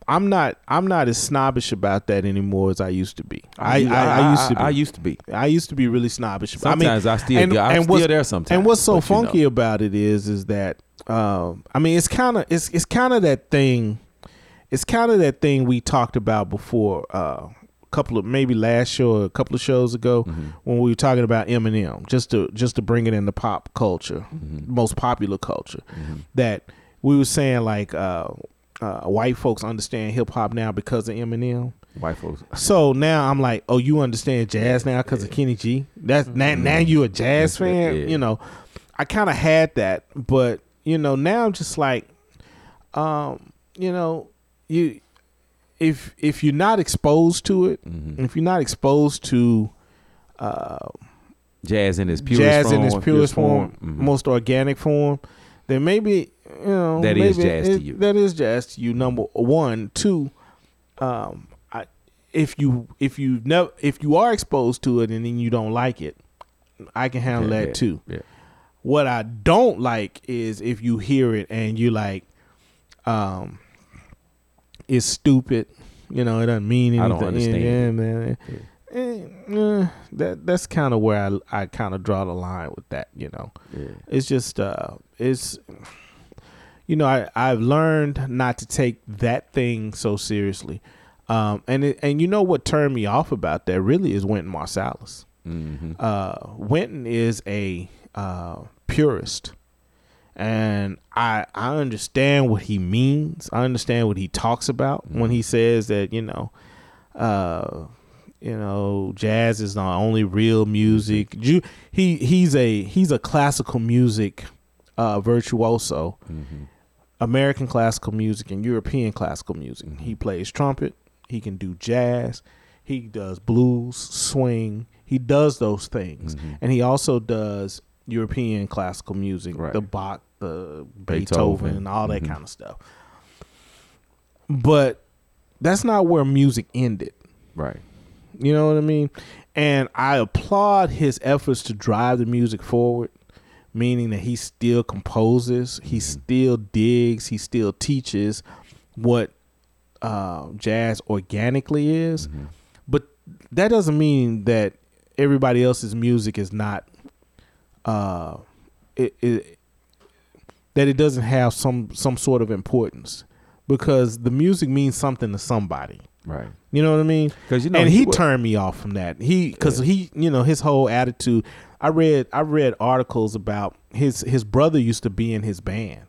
I'm not I'm not as snobbish about that anymore as I used to be. I I, I, used to be. I, used to be. I used to be really snobbish. about- Sometimes I, still. and- I'm and still there sometimes. and what's so but you know. funky about it is, is that um, I mean, it's kind of it's it's kind of that thing. It's kind of that thing we talked about before. Uh, couple of maybe last show or a couple of shows ago Mm-hmm. when we were talking about Eminem, just to just to bring it into pop culture, Mm-hmm. most popular culture. That we were saying like uh, uh, white folks understand hip hop now because of Eminem. White folks. So now I'm like, oh, you understand jazz now because of Kenny G. That's now, now you a jazz fan. Yeah. You know, I kind of had that, but you know, now I'm just like, um, you know, you if if you're not exposed to it, Mm-hmm. if you're not exposed to uh, Jazz in its purest jazz form. in its purest form, Mhm. most organic form, then maybe you know That is jazz to you. That is jazz to you. Number one, two. Um, I, if you if you never if you are exposed to it and then you don't like it, I can handle Yeah, that yeah, too. Yeah. What I don't like is if you hear it and you like, um, it's stupid. You know, it doesn't mean anything. I don't understand Yeah, man. Eh, eh, that that's kind of where I I kind of draw the line with that. You know, Yeah. it's just uh, it's you know I I've learned not to take that thing so seriously. Um, and it, and you know what turned me off about that really is Wynton Marsalis Mm-hmm. uh, Wynton is a uh, purist, and I I understand what he means. I understand what he talks about when he mm-hmm. says that you know, uh, you know, jazz is not only real music. Mm-hmm. Ju- He he's a he's a classical music uh, virtuoso. Mm-hmm. American classical music and European classical music. He plays trumpet. He can do jazz. He does blues, swing. He does those things, and he also does European classical music, Right. the Bach, the Beethoven, Beethoven. and all that kind of stuff. But that's not where music ended. Right. You know what I mean? And I applaud his efforts to drive the music forward, meaning that he still composes, he still digs, he still teaches what uh, jazz organically is. But that doesn't mean that everybody else's music is not uh, it, it that it doesn't have some some sort of importance because the music means something to somebody. Right. You know what I mean? Because you know, and he he turned me off from that. He because he, you know, his whole attitude. I read I read articles about his his brother used to be in his band,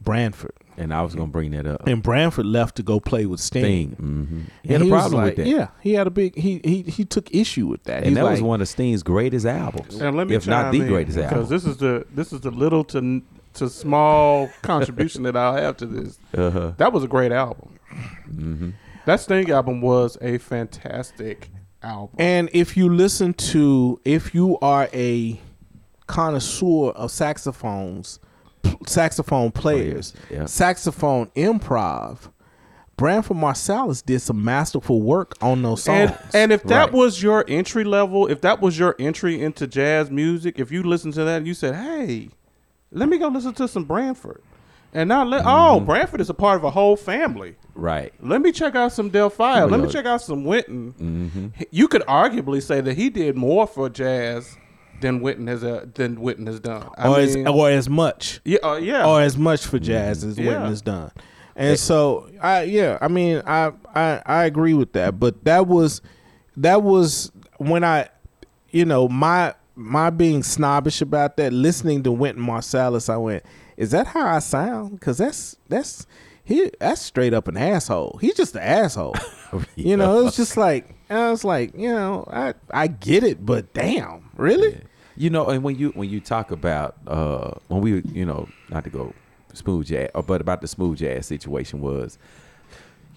Branford, And I was gonna bring that up. and Branford left to go play with Sting. Thing. Mm-hmm. He And had a problem like- with that. Yeah, he had a big he he he took issue with that. And He's that was one of Sting's greatest albums, And let me if not the in, greatest because album. this is the this is the little to to small contribution that I'll have to this. Uh-huh. That was a great album. Mm-hmm. That Sting album was a fantastic album. And if you listen to, if you are a connoisseur of saxophones, p- saxophone players, Players, yeah. saxophone improv, Branford Marsalis did some masterful work on those songs. And, and if that Right. was your entry level, if that was your entry into jazz music, if you listen to that, and you said, "Hey, let me go listen to some Branford," And now, let, Mm-hmm. oh, Branford is a part of a whole family. Right. Let me check out some Delfeayo. Let me check out some Wynton. Mm-hmm. You could arguably say that he did more for jazz than Wynton has uh, than has done. I or as or as much yeah, uh, yeah. or as much for jazz as Yeah. Wynton has done. And so I yeah, I mean I, I I agree with that. But that was that was when I you know, my my being snobbish about that, listening to Wynton Marsalis, I went, Is that how I sound? Because that's that's he that's straight up an asshole. He's just an asshole. You know, it was just like I was like, you know, I I get it, but damn, really? You know, and when you when you talk about uh when we you know not to go smooth jazz, uh, but about the smooth jazz situation was,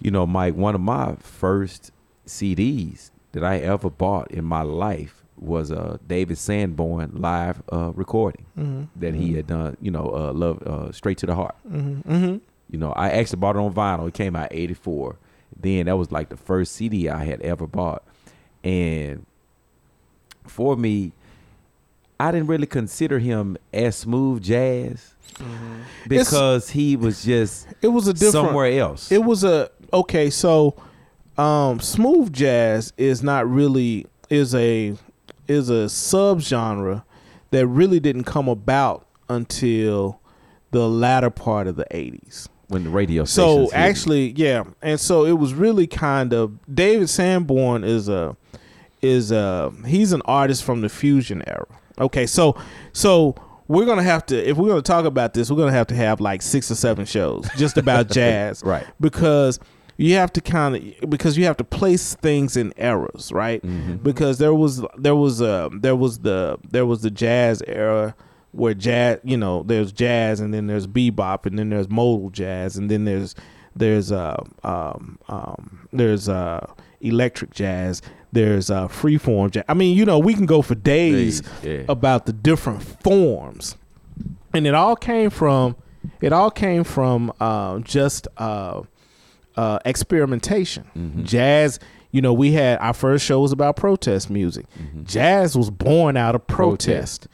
you know, Mike, one of my first CDs that I ever bought in my life was a David Sanborn live uh, recording that he had done. You know, uh, love uh, straight to the heart. Mm-hmm. You know, I actually bought it on vinyl. It came out '84. Then that was like the first CD I had ever bought, and for me, I didn't really consider him as smooth jazz because he was just It was a different somewhere else. It was a okay. So, um, smooth jazz is not really is a is a subgenre that really didn't come about until the latter part of the '80s. when the radio So actually, yeah, and so it was really kind of David Sanborn is a is a he's an artist from the fusion era. Okay, so so we're gonna have to if we're gonna talk about this, we're gonna have to have like six or seven shows just about jazz, Right. Because you have to kind of because you have to place things in eras, right? Mm-hmm. Because there was there was uh there was the there was the jazz era where jazz, you know, there's jazz and then there's bebop and then there's modal jazz and then there's there's uh um um there's uh electric jazz, there's uh freeform jazz. I mean, you know, we can go for days Days, yeah. about the different forms. And it all came from it all came from uh, just uh uh, experimentation. Mm-hmm. Jazz, you know, we had our first show was about protest music. Jazz was born out of protest.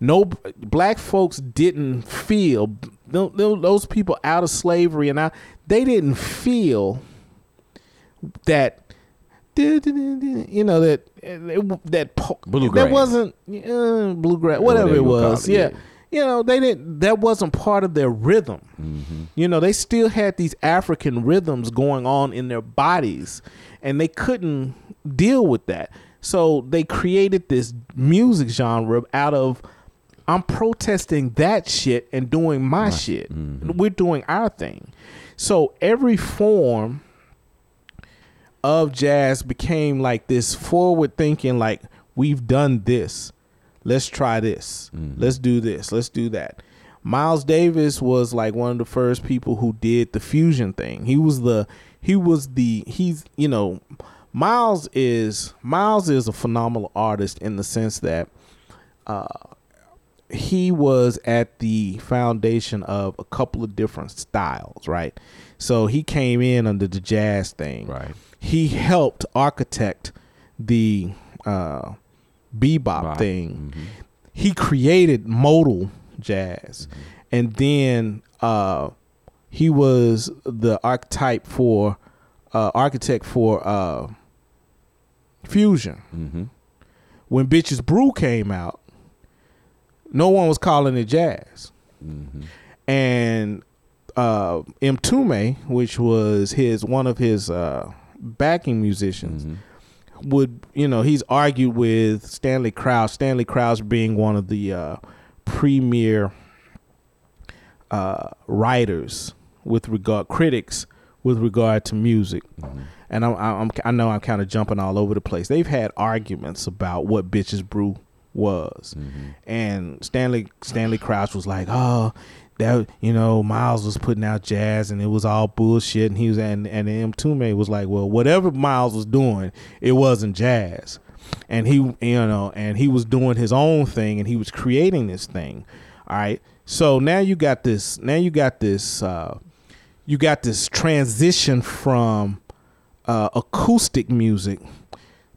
No black folks didn't feel tho- tho- those people out of slavery and out, they didn't feel that you know that that Bluegrass. that wasn't uh, bluegrass whatever it was yeah. You know they didn't that wasn't part of their rhythm. Mm-hmm. you know they still had these african rhythms going on in their bodies and they couldn't deal with that. So they created this music genre out of i'm protesting that shit and doing my shit. We're doing our thing. So every form of jazz became like this forward thinking like we've done this let's try this let's do this let's do that miles davis was like one of the first people who did the fusion thing he was the he was the he's you know miles is miles is a phenomenal artist in the sense that uh he was at the foundation of a couple of different styles, right? So he came in under the jazz thing. Right. He helped architect the uh, bebop Bop. thing. He created modal jazz, and then uh, he was the archetype for uh, architect for uh, fusion. Mm-hmm. When Bitches Brew came out, no one was calling it jazz. Mm-hmm. And uh, Mtume, which was his one of his uh, backing musicians, Mm-hmm. Would you know he's argued with Stanley Crouch. Stanley Crouch being one of the uh, premier uh, writers with regard critics with regard to music. And I'm, I'm I know I'm kind of jumping all over the place. They've had arguments about what bitches brew was, and Stanley Stanley Crouch was like, oh. That you know, Miles was putting out jazz and it was all bullshit, and he was and and Mtume was like, well, whatever Miles was doing, it wasn't jazz, and he you know, and he was doing his own thing, and he was creating this thing. All right, so now you got this. Now you got this. Uh, you got this transition from uh, acoustic music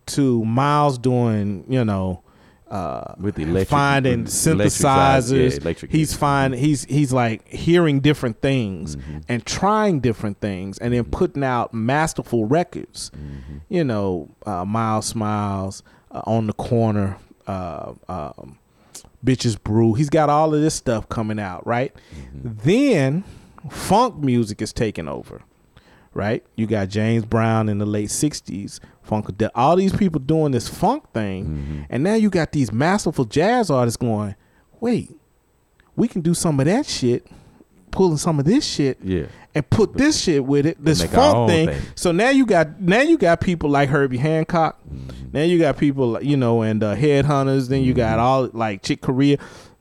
to Miles doing, you know, uh, With the electric- finding electric yeah, synthesizers. he's finding he's he's like hearing different things Mm-hmm. and trying different things and then putting out masterful records. Mm-hmm. You know, uh, Miles Smiles uh, on the corner, uh, um, Bitches Brew. He's got all of this stuff coming out, right? Mm-hmm. Then funk music is taking over right? You got James Brown in the late '60s, Funkadelic. All these people doing this funk thing, Mm-hmm. and now you got these masterful jazz artists going, "Wait, we can do some of that shit, pulling some of this shit, Yeah. and put this shit with it, this make funk thing." thing. So now you got now you got people like Herbie Hancock. Mm-hmm. Now you got people, you know, and uh, headhunters. Then you Mm-hmm. got all like Chick Corea,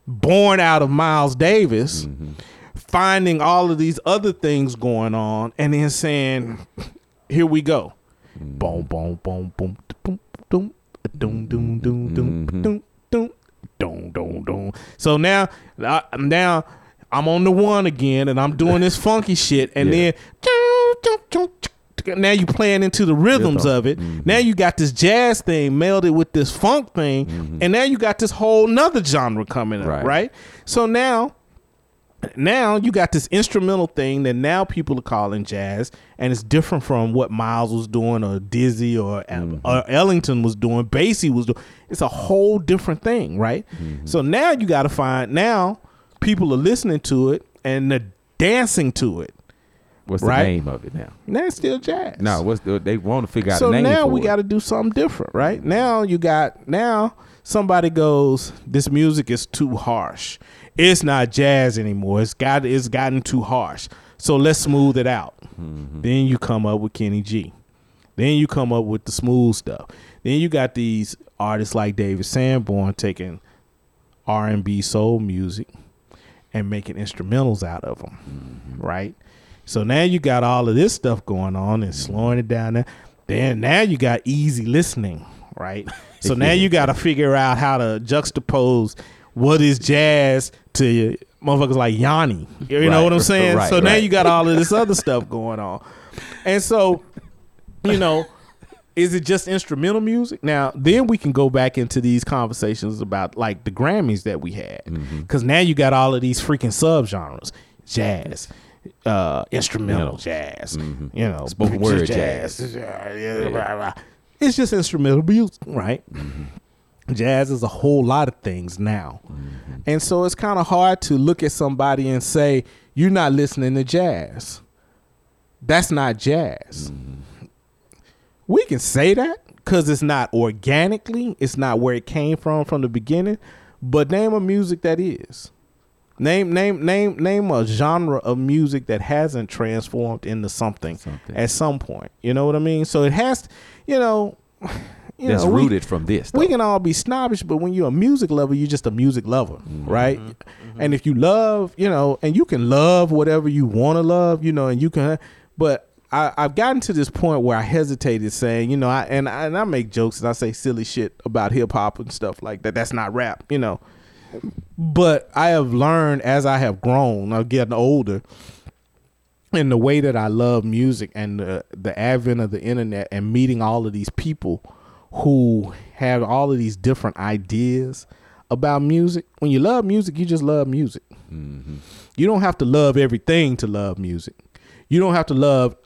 born out of Miles Davis Mm-hmm. finding all of these other things going on and then saying, "Here we go." Boom, boom, boom, boom, boom, boom, doom, doom, doom, doom, doom, doom, mm-hmm. doom, doom, doom. So now, I, now I'm on the one again, and I'm doing this funky shit, and Yeah. then now you playing into the rhythms of it. Mm-hmm. Now you got this jazz thing melded with this funk thing, mm-hmm. and now you got this whole nother genre coming up, Right. right? So now now you got this instrumental thing that now people are calling jazz, and it's different from what Miles was doing, or Dizzy, or, mm-hmm. or Ellington was doing, Basie was doing. It's a whole different thing, right? Mm-hmm. So now you got to find now people are listening to it and they're dancing to it. What's Right. the name of it now? Now it's still jazz. No, what's the, they want to figure out so now we got to do something different, right? Now you got now somebody goes, this music is too harsh. It's not jazz anymore. It's got it's gotten too harsh. So let's smooth it out. Mm-hmm. Then you come up with Kenny G. Then you come up with the smooth stuff. Then you got these artists like David Sanborn taking R and B soul music and making instrumentals out of them, Mm-hmm. right? So now you got all of this stuff going on and slowing it down. There. Then now you got easy listening, right? So now you got to figure out how to juxtapose what is jazz to motherfuckers like Yanni. You know Right, what I'm saying? right, so now you got all of this other stuff going on, and so you know. Is it just instrumental music? Now, then we can go back into these conversations about like the Grammys that we had, Mm-hmm. because now you got all of these freaking subgenres: jazz, uh, instrumental jazz, you know, Spoken word blah, blah. It's just instrumental music, right? Jazz is a whole lot of things now, mm-hmm. and so it's kind of hard to look at somebody and say you're not listening to jazz. That's not jazz mm-hmm. we can say that because it's not organically, it's not where it came from from the beginning. But name a music that is. Name name name name a genre of music that hasn't transformed into something, Something. at some point. You know what I mean? So it has, you know, you That's know, we- rooted from this. we can all be snobbish, but when you're a music lover, you're just a music lover, Mm-hmm. right? And if you love, you know, and you can love whatever you want to love, you know, and you can, but I, I've gotten to this point where I hesitated saying, you know, I and I, and I make jokes and I say silly shit about hip hop and stuff like that. That's not rap, you know. But I have learned as I have grown, I'm getting older, and the way that I love music and the, the advent of the internet and meeting all of these people who have all of these different ideas about music. When you love music, you just love music. Mm-hmm. You don't have to love everything to love music. You don't have to love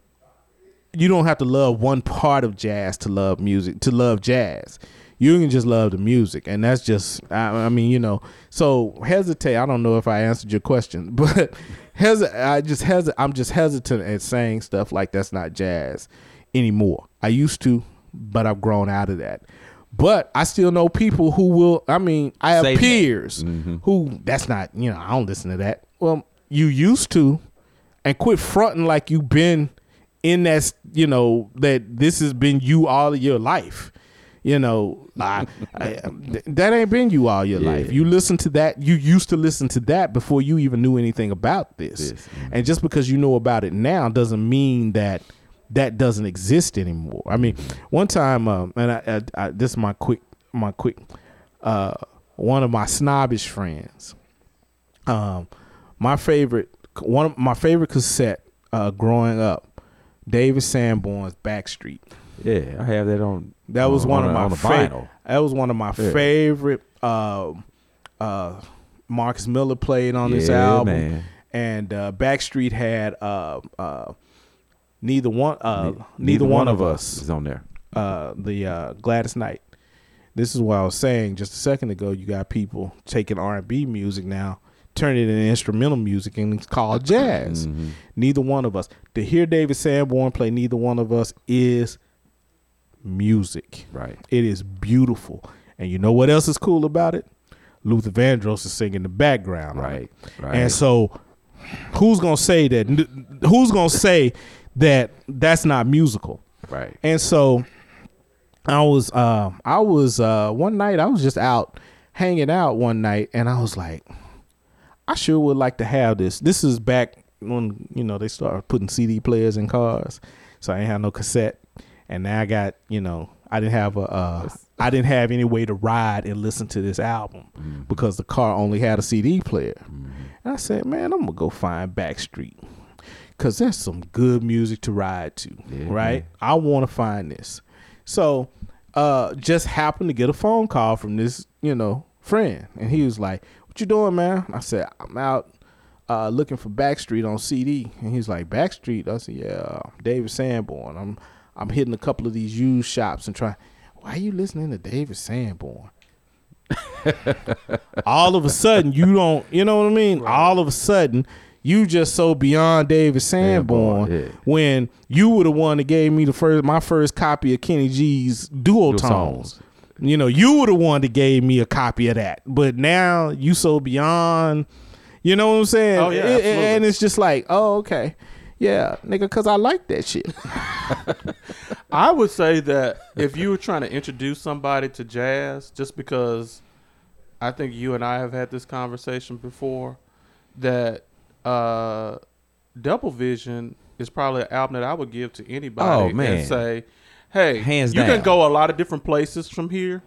you don't have to love one part of jazz to love music to love jazz you can just love the music and that's just i, I mean you know so hesitate i don't know if i answered your question but hesi- i just hesi- i'm just hesitant at saying stuff like that's not jazz anymore i used to but i've grown out of that but i still know people who will i mean i have Say that. peers who that's not you know i don't listen to that well you used to and quit fronting like you've been in that you know that this has been you all of your life you know I, I, that ain't been you all your Yeah. life you listen to that you used to listen to that before you even knew anything about this, This, mhm. and just because you know about it now doesn't mean that that doesn't exist anymore i mean one time um, and I, I, I this is my quick my quick uh one of my snobbish friends um my favorite one of my favorite cassette uh growing up david sanborn's backstreet Yeah, I have that on. that was on- one on of my favorite that was one of my Yeah. favorite uh, uh, Marcus Miller played on this album, man. and uh, Backstreet had uh, uh, neither one uh, Ne- neither, one, of us is on there. uh, the uh, Gladys Knight. This is what I was saying just a second ago. You got people taking R and B music now, turning it into instrumental music, and it's called jazz. Mm-hmm. Neither one of us. To hear David Sanborn play "Neither One of Us" is music. Right. It is beautiful, and you know what else is cool about it? Luther Vandross is singing in the background. Right. Right. And so, who's gonna say that? Who's gonna say that that's not musical? right. And so I was uh I was uh one night I was just out hanging out one night and I was like I sure would like to have this. This is back when you know they started putting CD players in cars. So I ain't have no cassette and now I got, you know, I didn't have a uh I didn't have any way to ride and listen to this album because the car only had a CD player. And I said, "Man, I'm going to go find Backstreet." Cause that's some good music to ride to, Yeah, right? I want to find this. So, uh, just happened to get a phone call from this, you know, friend, and he was like, "What you doing, man?" I said, "I'm out uh, looking for Backstreet on CD," and he's like, "Backstreet?" I said, "Yeah, David Sanborn. I'm I'm hitting a couple of these used shops and try. Why are you listening to David Sanborn?" All of a sudden, you don't, you know what I mean? All of a sudden, you just so beyond David Sanborn Sanborn, yeah. when you were the one that gave me the first my first copy of Kenny G's duotones. Duotones. You know, you were the one that gave me a copy of that. But now you so beyond, you know what I'm saying? Oh, yeah, It- it- and it's just like, oh, okay. Yeah, nigga, because I like that shit. I would say that if you were trying to introduce somebody to jazz, just because I think you and I have had this conversation before, that uh, Double Vision is probably an album that I would give to anybody Oh, man. and say, hey, Hands you down. can go a lot of different places from here,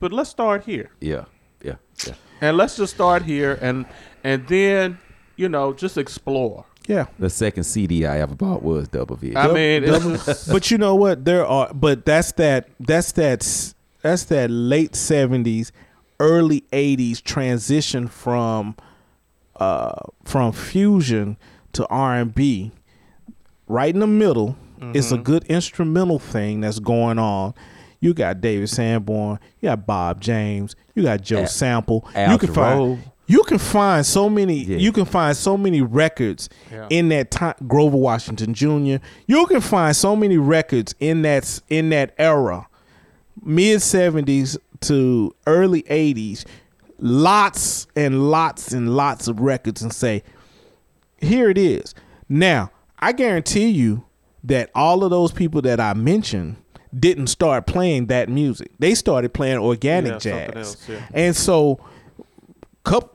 but let's start here. Yeah. Yeah. Yeah. And let's just start here and and then, you know, just explore. Yeah. The second CD I ever bought was Double V. I mean, it's but you know what? There are, but that's that. That's that. That's that late seventies, early eighties transition from, uh, from fusion to R and B. Right in the middle, it's a good instrumental thing that's going on. You got David Sanborn, you got Bob James, you got Joe Al- Sample. Al you can Jarreau. find. You can find so many. Yeah. You can find so many records Yeah. in that time. Grover Washington Jr. You can find so many records in that in that era, mid seventies to early eighties. Lots and lots and lots of records, and say, here it is. Now, I guarantee you that all of those people that I mentioned didn't start playing that music. They started playing organic Yeah, jazz. else, yeah. And so couple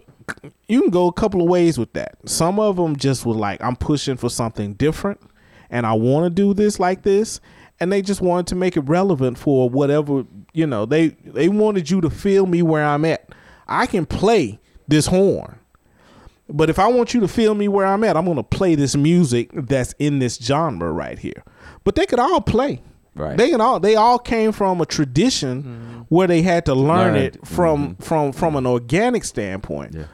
you can go a couple of ways with that. Some of them just were like I'm pushing for something different and I want to do this like this and they just wanted to make it relevant for whatever, you know, they they wanted you to feel me where I'm at. I can play this horn. But if I want you to feel me where I'm at, I'm going to play this music that's in this genre right here. But they could all play. Right. They can all they all came from a tradition mm-hmm. where they had to learn it from mm-hmm. from from an mm-hmm. organic standpoint. Yeah.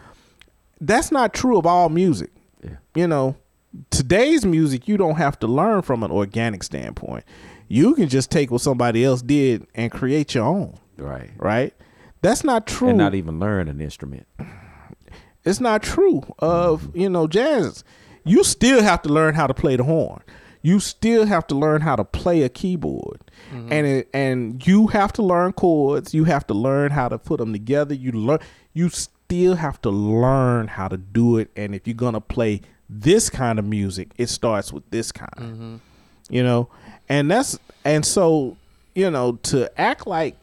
That's not true of all music. Yeah. You know, today's music you don't have to learn from an organic standpoint. You can just take what somebody else did and create your own, Right. right? That's not true. And not even learn an instrument. it's not true of you know jazz. You still have to learn how to play the horn. You still have to learn how to play a keyboard. Mm-hmm. And it, and you have to learn chords. You have to learn how to put them together. You learn you still have to learn how to do it. And if you're gonna play this kind of music it starts with this kind. Mm-hmm. You know? And that's and so you know to act like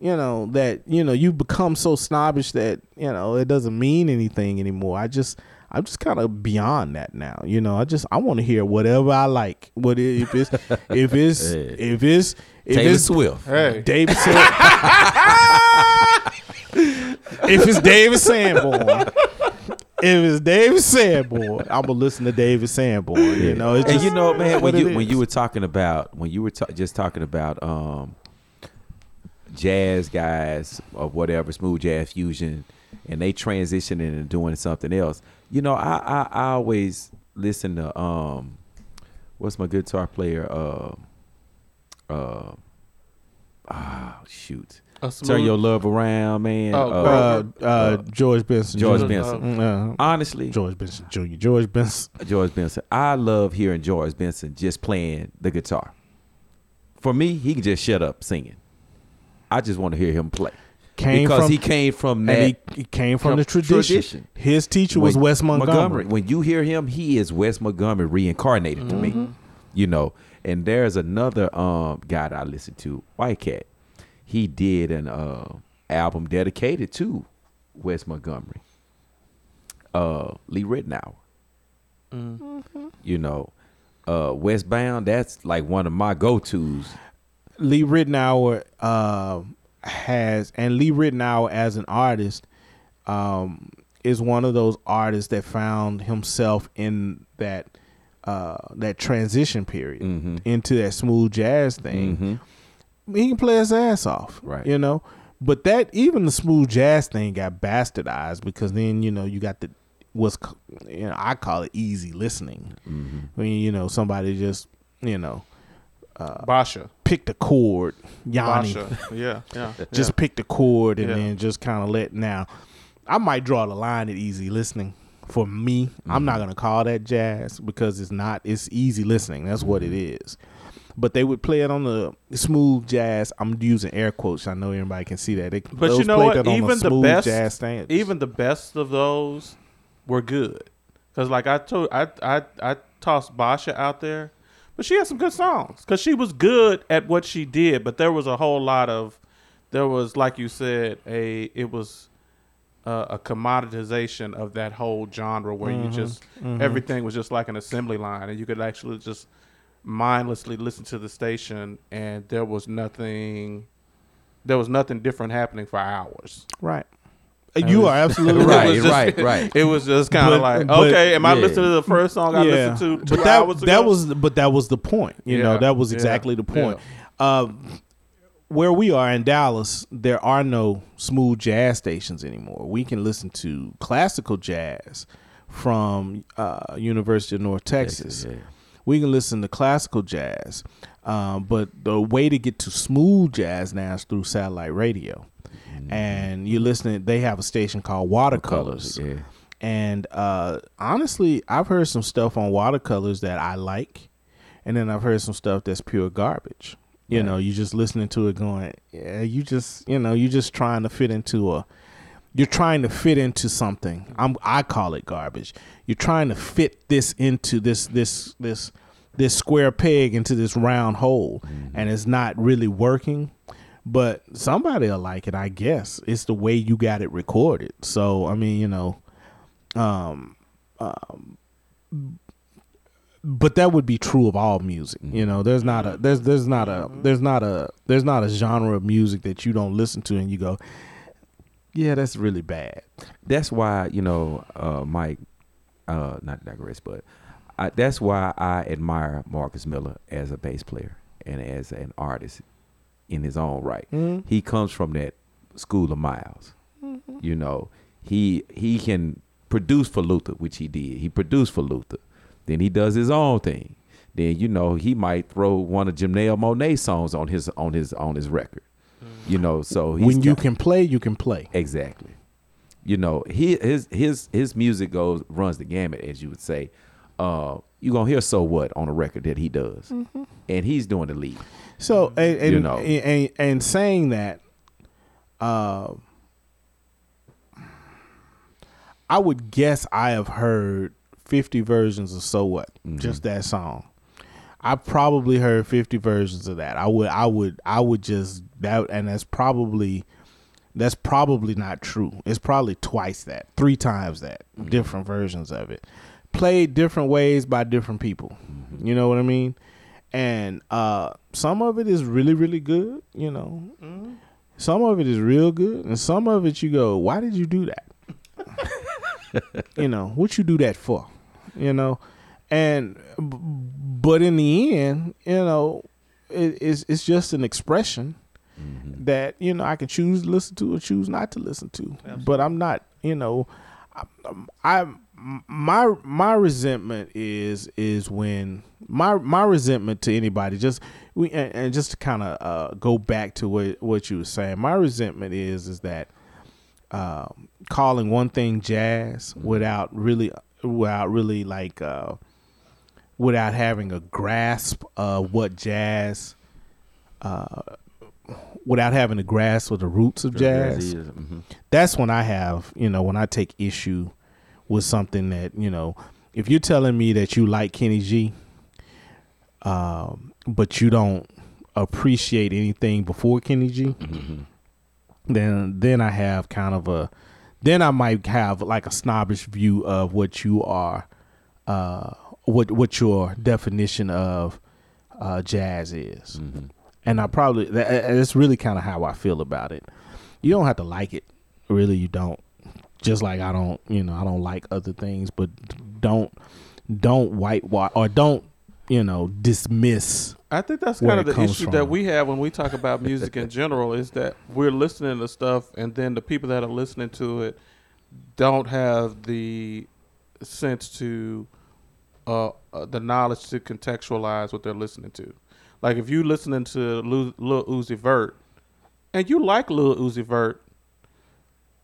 you know that you know you become so snobbish that you know it doesn't mean anything anymore i just i'm just kind of beyond that now you know i just i want to hear whatever i like what i- if it's if it's Hey. if it's if Taylor it's Swift. hey, david San- if it's david sanborn if it's David Sanborn, I'm gonna listen to David Sanborn. You know, it's and you know, man, when you when you were talking about when you were ta- just talking about um jazz guys or whatever, smooth jazz fusion, and they transitioning and doing something else. You know, I I, I always listen to um, what's my guitar player? Uh, uh, ah, shoot. Turn your love around, man. Oh, Uh, Uh, uh, uh, George Benson. George Jr. Benson. Mm, uh, Honestly, George Benson Jr. George Benson. George Benson. I love hearing George Benson just playing the guitar. For me, he can just shut up singing. I just want to hear him play Came because from he came from that and he, he came from from the tradition. tradition. His teacher was When- Wes Montgomery. When you hear him, he is Wes Montgomery reincarnated to me. You know, and there's another um guy that I listen to, White Cat. He did an uh, album dedicated to Wes Montgomery. Uh, Lee Ritenour. You know, uh, Wes Bound. That's like one of my go tos. Lee Ritenour uh, has, and Lee Ritenour as an artist um, is one of those artists that found himself in that uh, that transition period Mhm. into that smooth jazz thing. He can play his ass off, Right. You know, but that even the smooth jazz thing got bastardized because then you know you got the what's you know I call it easy listening when you know somebody just you know Basia. Pick the chord, Yanni. Basia. Yeah, yeah. Just pick the chord and Yeah. then just kind of let. Now, I might draw the line at easy listening. For me, I'm not mm-hmm. gonna call that jazz because it's not. It's easy listening. That's what it mm-hmm. is. But they would play it on the smooth jazz. I'm using air quotes. I know everybody can see that. They, But you know what? that Even the smooth best- jazz standards. even the best of those were good. Cause like I told, I I I tossed Basia out there, but she had some good songs. Cause she was good at what she did, but there was a whole lot of, there was like you said, a it was. Uh, a commoditization of that whole genre where you just everything was just like an assembly line and you could actually just mindlessly listen to the station and there was nothing there was nothing different happening for hours right. You are absolutely right. just- right, right. It was just kind of like, but- okay, am I yeah. listening to the first song I listened to two but that hours ago? that was but that was the point. You know, that was yeah, exactly the point. Um, where we are in Dallas, there are no smooth jazz stations anymore. We can listen to classical jazz from uh, University of North Texas. yeah. We can listen to classical jazz, um, but the way to get to smooth jazz now is through satellite radio. And you're listening, they have a station called Watercolors. Yeah. And uh, honestly, I've heard some stuff on watercolors that I like, and then I've heard some stuff that's pure garbage. You know, you just listening to it, going, yeah, you just, you know, you're just trying to fit into a, you're trying to fit into something. I'm, I call it garbage. You're trying to fit this into this, this, this, this square peg into this round hole, and it's not really working. But somebody will like it, I guess. It's the way you got it recorded. So I mean, you know, um, um, but that would be true of all music. You know, there's not a there's there's not a there's not a there's not a genre of music that you don't listen to and you go, yeah, that's really bad. that's why you know uh mike uh not digress but I, that's why i admire marcus miller as a bass player and as an artist in his own right. Mm-hmm. He comes from that school of miles. Mm-hmm. You know he he can produce for luther which he did. He produced for luther. Then he does his own thing. Then you know he might throw one of Janelle Monáe songs on his on his on his record. Mm-hmm. You know so he's when you got- can play, you can play. Exactly. You know, he his his his music goes runs the gamut, as you would say. Uh, you gonna hear so what on a record that he does, and he's doing the lead. So and and, You know. and, and, and saying that, uh, I would guess I have heard fifty versions of "So What," just that song. I probably heard fifty versions of that. I would, I would, I would just that, and that's probably that's probably not true. It's probably twice that, three times that, different versions of it, played different ways by different people. You know what I mean? And uh, some of it is really, really good. You know, some of it is real good, and some of it you go, "Why did you do that?" you know, what you do that for? You know, and but in the end, you know, it, it's it's just an expression. Mm-hmm. that you know I can choose to listen to or choose not to listen to. But I'm not, you know, I, I my my resentment is is when my my resentment to anybody just we and, and just to kind of uh, go back to what what you were saying. My resentment is is that um, calling one thing jazz without really without really like uh, without having a grasp of what jazz uh, without having a grasp of the roots of jazz Mhm. that's when I have, you know, when I take issue with something that, you know, if you're telling me that you like Kenny G, um, but you don't appreciate anything before Kenny G, then then I have kind of a then I might have like a snobbish view of what you are uh what what your definition of uh jazz is. And I probably that, that's really kind of how I feel about it. You don't have to like it. Really you don't. Just like I don't, you know, I don't like other things, but don't don't whitewash or don't, you know, dismiss I think that's kind of the issue that we have when we talk about music in general is that we're listening to stuff and then the people that are listening to it don't have the sense to uh, uh the knowledge to contextualize what they're listening to. Like if you listening to Lil, Lil Uzi Vert and you like Lil Uzi Vert,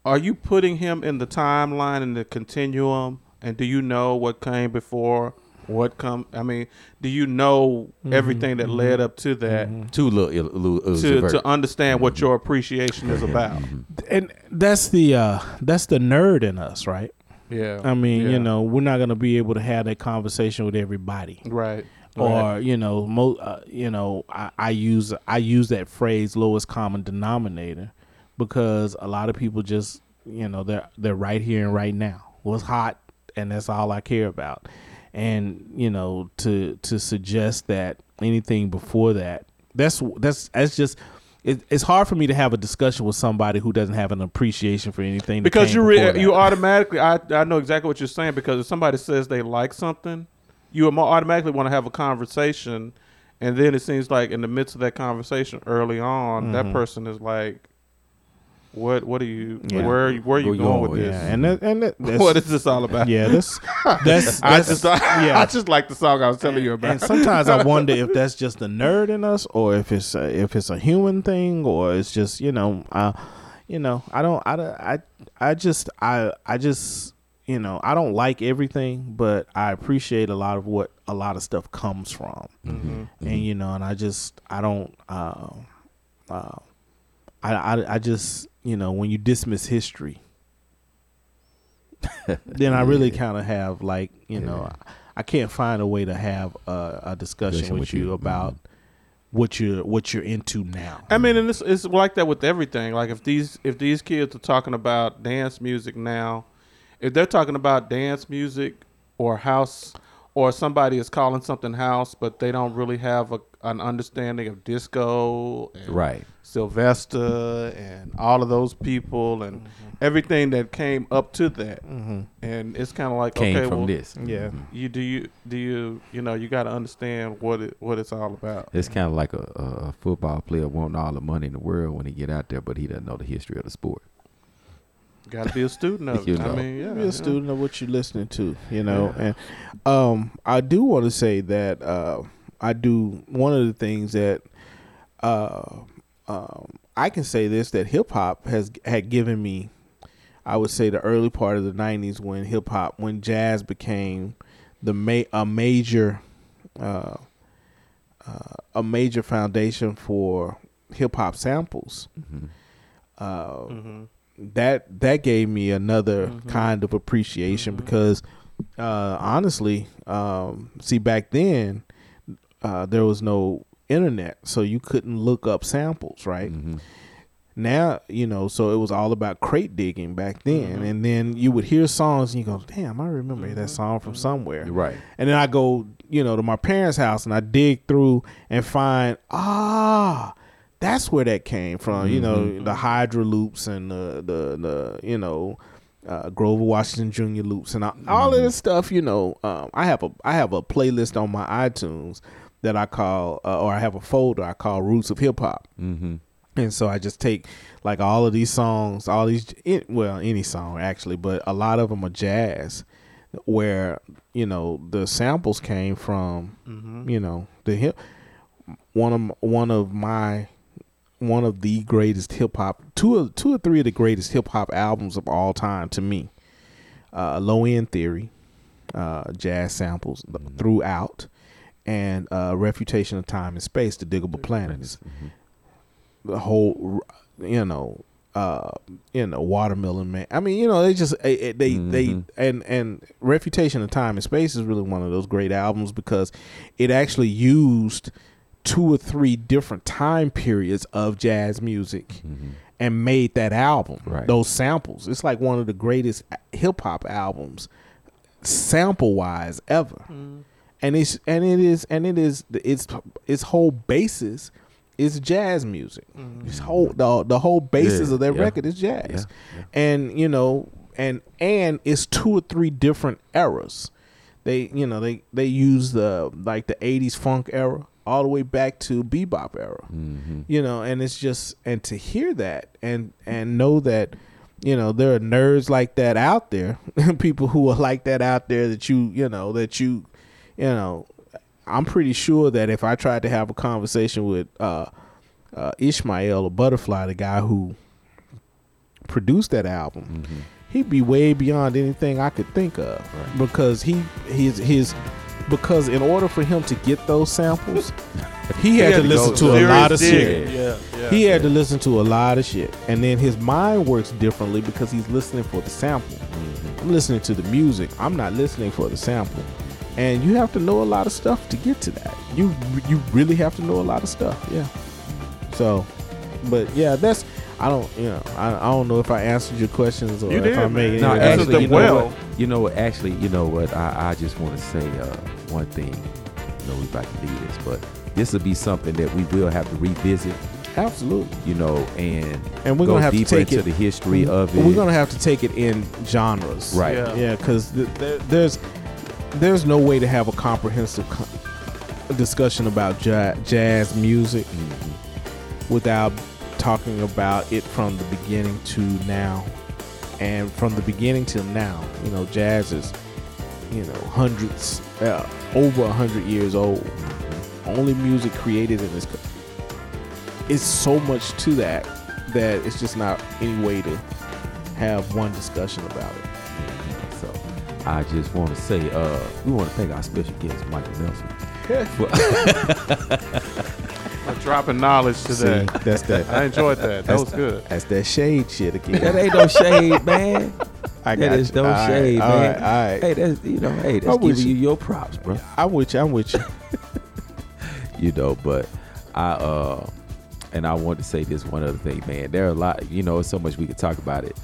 are you putting him in the timeline in the continuum and do you know what came before what come I mean, do you know everything that led up to that? Two little, little to, to understand what your appreciation is about. and that's the uh that's the nerd in us, right? Yeah. I mean, Yeah. you know, we're not going to be able to have that conversation with everybody. Right. or Right. you know mo- uh, you know I, I use I use that phrase lowest common denominator because a lot of people just you know they're they're right here and right now. What's hot and that's all I care about. And you know to to suggest that anything before that that's that's that's just it, it's hard for me to have a discussion with somebody who doesn't have an appreciation for anything because you re- you automatically I, I know exactly what you're saying because if somebody says they like something, you automatically want to have a conversation, and then it seems like in the midst of that conversation early on, that mm-hmm. person is like, "What? What are you? Mm-hmm. Yeah. Where? Where are you Where you going going with with this? yeah and that, and that, what is this all about?" yeah that's that's, I just yeah I just like the song I was telling you about. And sometimes I wonder if that's just the nerd in us, or if it's a, if it's a human thing, or it's just you know, uh, you know, I don't, I, I, I just, I, I just, you know, I don't like everything, but I appreciate a lot of what a lot of stuff comes from, Mm-hmm. and you know, and I just, I don't, uh, uh, I, I, I just, you know, when you dismiss history. then I really kind of have like you know I can't find a way to have a, a discussion Discussion with, with you you. Mm-hmm. about what you're what you're into now. I mean, and it's it's like that with everything. Like if these if these kids are talking about dance music now, if they're talking about dance music or house, or somebody is calling something house, but they don't really have a, an understanding of disco, and Right. Sylvester, and all of those people, and Mm-hmm. everything that came up to that, and it's kind of like Came okay, from well, this. Yeah. You do you do you you know you got to understand what it what it's all about. It's kind of like a, a a football player wanting all the money in the world when he get out there, but he doesn't know the history of the sport. Got to be a student of You it. I know. mean, yeah, be a student of what you're listening to, you know. And um, I do want to say that uh, I do one of the things that uh, um, I can say this that hip hop has had given me. I would say the early part of the '90s when hip hop, when jazz became the ma- a major, uh, uh, a major foundation for hip hop samples. Uh, Mhm. that that gave me another Mm-hmm. kind of appreciation because uh honestly um see back then uh there was no internet so you couldn't look up samples right Mhm. now you know so it was all about crate digging back then Mm-hmm. and then you would hear songs and you go damn i remember that song from somewhere Right. and then I go, you know, to my parents' house and I dig through and find, ah, that's where that came from. You know, the Hydra loops and the the, the you know, uh, Grover Washington Jr. loops and all, all of this stuff. You know, um, I have a I have a playlist on my iTunes that I call, uh, or I have a folder I call Roots of Hip Hop Mm-hmm. and so I just take like all of these songs, all these it, well, any song actually, but a lot of them are jazz, where you know the samples came from, Mm-hmm. you know the hip. One of one of my one of the greatest hip hop two of two or three of the greatest hip hop albums of all time to me. Uh, Low End Theory, uh, jazz samples Mhm. throughout, and uh, Refutation of Time and Space, The Digable Planets Mhm. the whole you know uh you know watermelon man i mean you know they just they they Mhm. and and refutation of time and space is really one of those great albums because it actually used two or three different time periods of jazz music Mhm. and made that album Right. those samples it's like one of the greatest hip-hop albums sample wise ever and it's and it is and it is its its whole basis is jazz music. Its whole the the whole basis Yeah, of that yeah. record is jazz, Yeah, yeah. and you know, and and it's two or three different eras. They you know they they use the like the '80s funk era all the way back to bebop era Mhm. you know and it's just and to hear that and and know that you know there are nerds like that out there people who are like that out there that you you know that you you know i'm pretty sure that if i tried to have a conversation with uh uh ishmael or butterfly the guy who produced that album Mhm. he'd be way beyond anything I could think of Right. because he his his because in order for him to get those samples, he had, to, listen to a lot of shit. Yeah, yeah. He had to listen to a lot of shit, and then his mind works differently because he's listening for the sample. Mhm. I'm listening to the music. I'm not listening for the sample. And you have to know a lot of stuff to get to that. You you really have to know a lot of stuff. Yeah. So, but yeah, that's I don't you know I, I don't know if I answered your questions or You if did, I made No, answered actually, them you know well. what? You know what? Actually, you know what? I, I just want to say uh, one thing. You know, we about to leave this, but this will be something that we will have to revisit. Absolutely. You know, and And we're go gonna have to take into it. the history of it. We're gonna have to take it in genres. Right. Yeah. Yeah, because th- there's there's no way to have a comprehensive co- discussion about ja- jazz music Mhm. without talking about it from the beginning to now, and from the beginning till now. You know, jazz is you know hundreds, uh, over a hundred years old. Only music created in this. co- It's so much to that that it's just not any way to have one discussion about it. So I just want to say, uh, we want to thank our special guest, Michael Nelson. I'm dropping knowledge today. See, that's that. I enjoyed that. That was good. That's that shade shit again. that ain't no shade, man. I got is you. no All right, shade, all man. right, all right. Hey, that's you know, hey, that's I'm giving you you. your props, bro. I'm with you. I'm with you. you know but i uh and i want to say this one other thing man there are a lot you know so much we could talk about it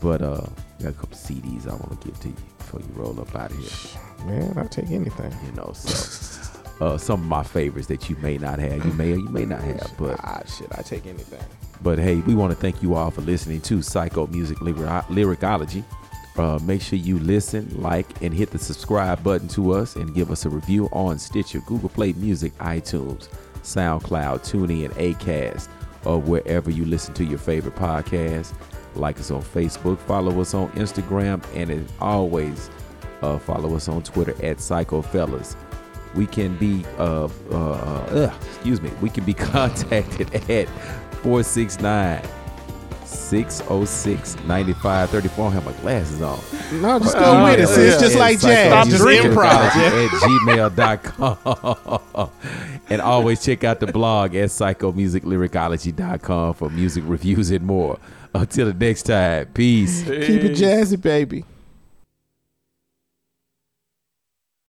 but uh got a couple cds i want to give to you before you roll up out of here Man, I'll take anything. you know so uh some of my favorites that you may not have you may or you may not have but Ah, shit, I take anything. but hey we want to thank you all for listening to psycho music Lyri- lyricology uh, make sure you listen, like, and hit the subscribe button to us and give us a review on Stitcher, Google Play Music, iTunes, SoundCloud, TuneIn, Acast, or wherever you listen to your favorite podcast. Like us on Facebook, follow us on Instagram, and as always, uh, follow us on Twitter at PsychoFellas. We can be, uh, uh, uh, excuse me, we can be contacted at 469 606 9534. I don't have my glasses on. No, just Well, go with it. yeah, See, it's yeah. just like jazz. Stop just drinking. improv. at gmail.com. and always check out the blog at psychomusiclyricology.com for music reviews and more. Until the next time, peace. Keep it jazzy, baby.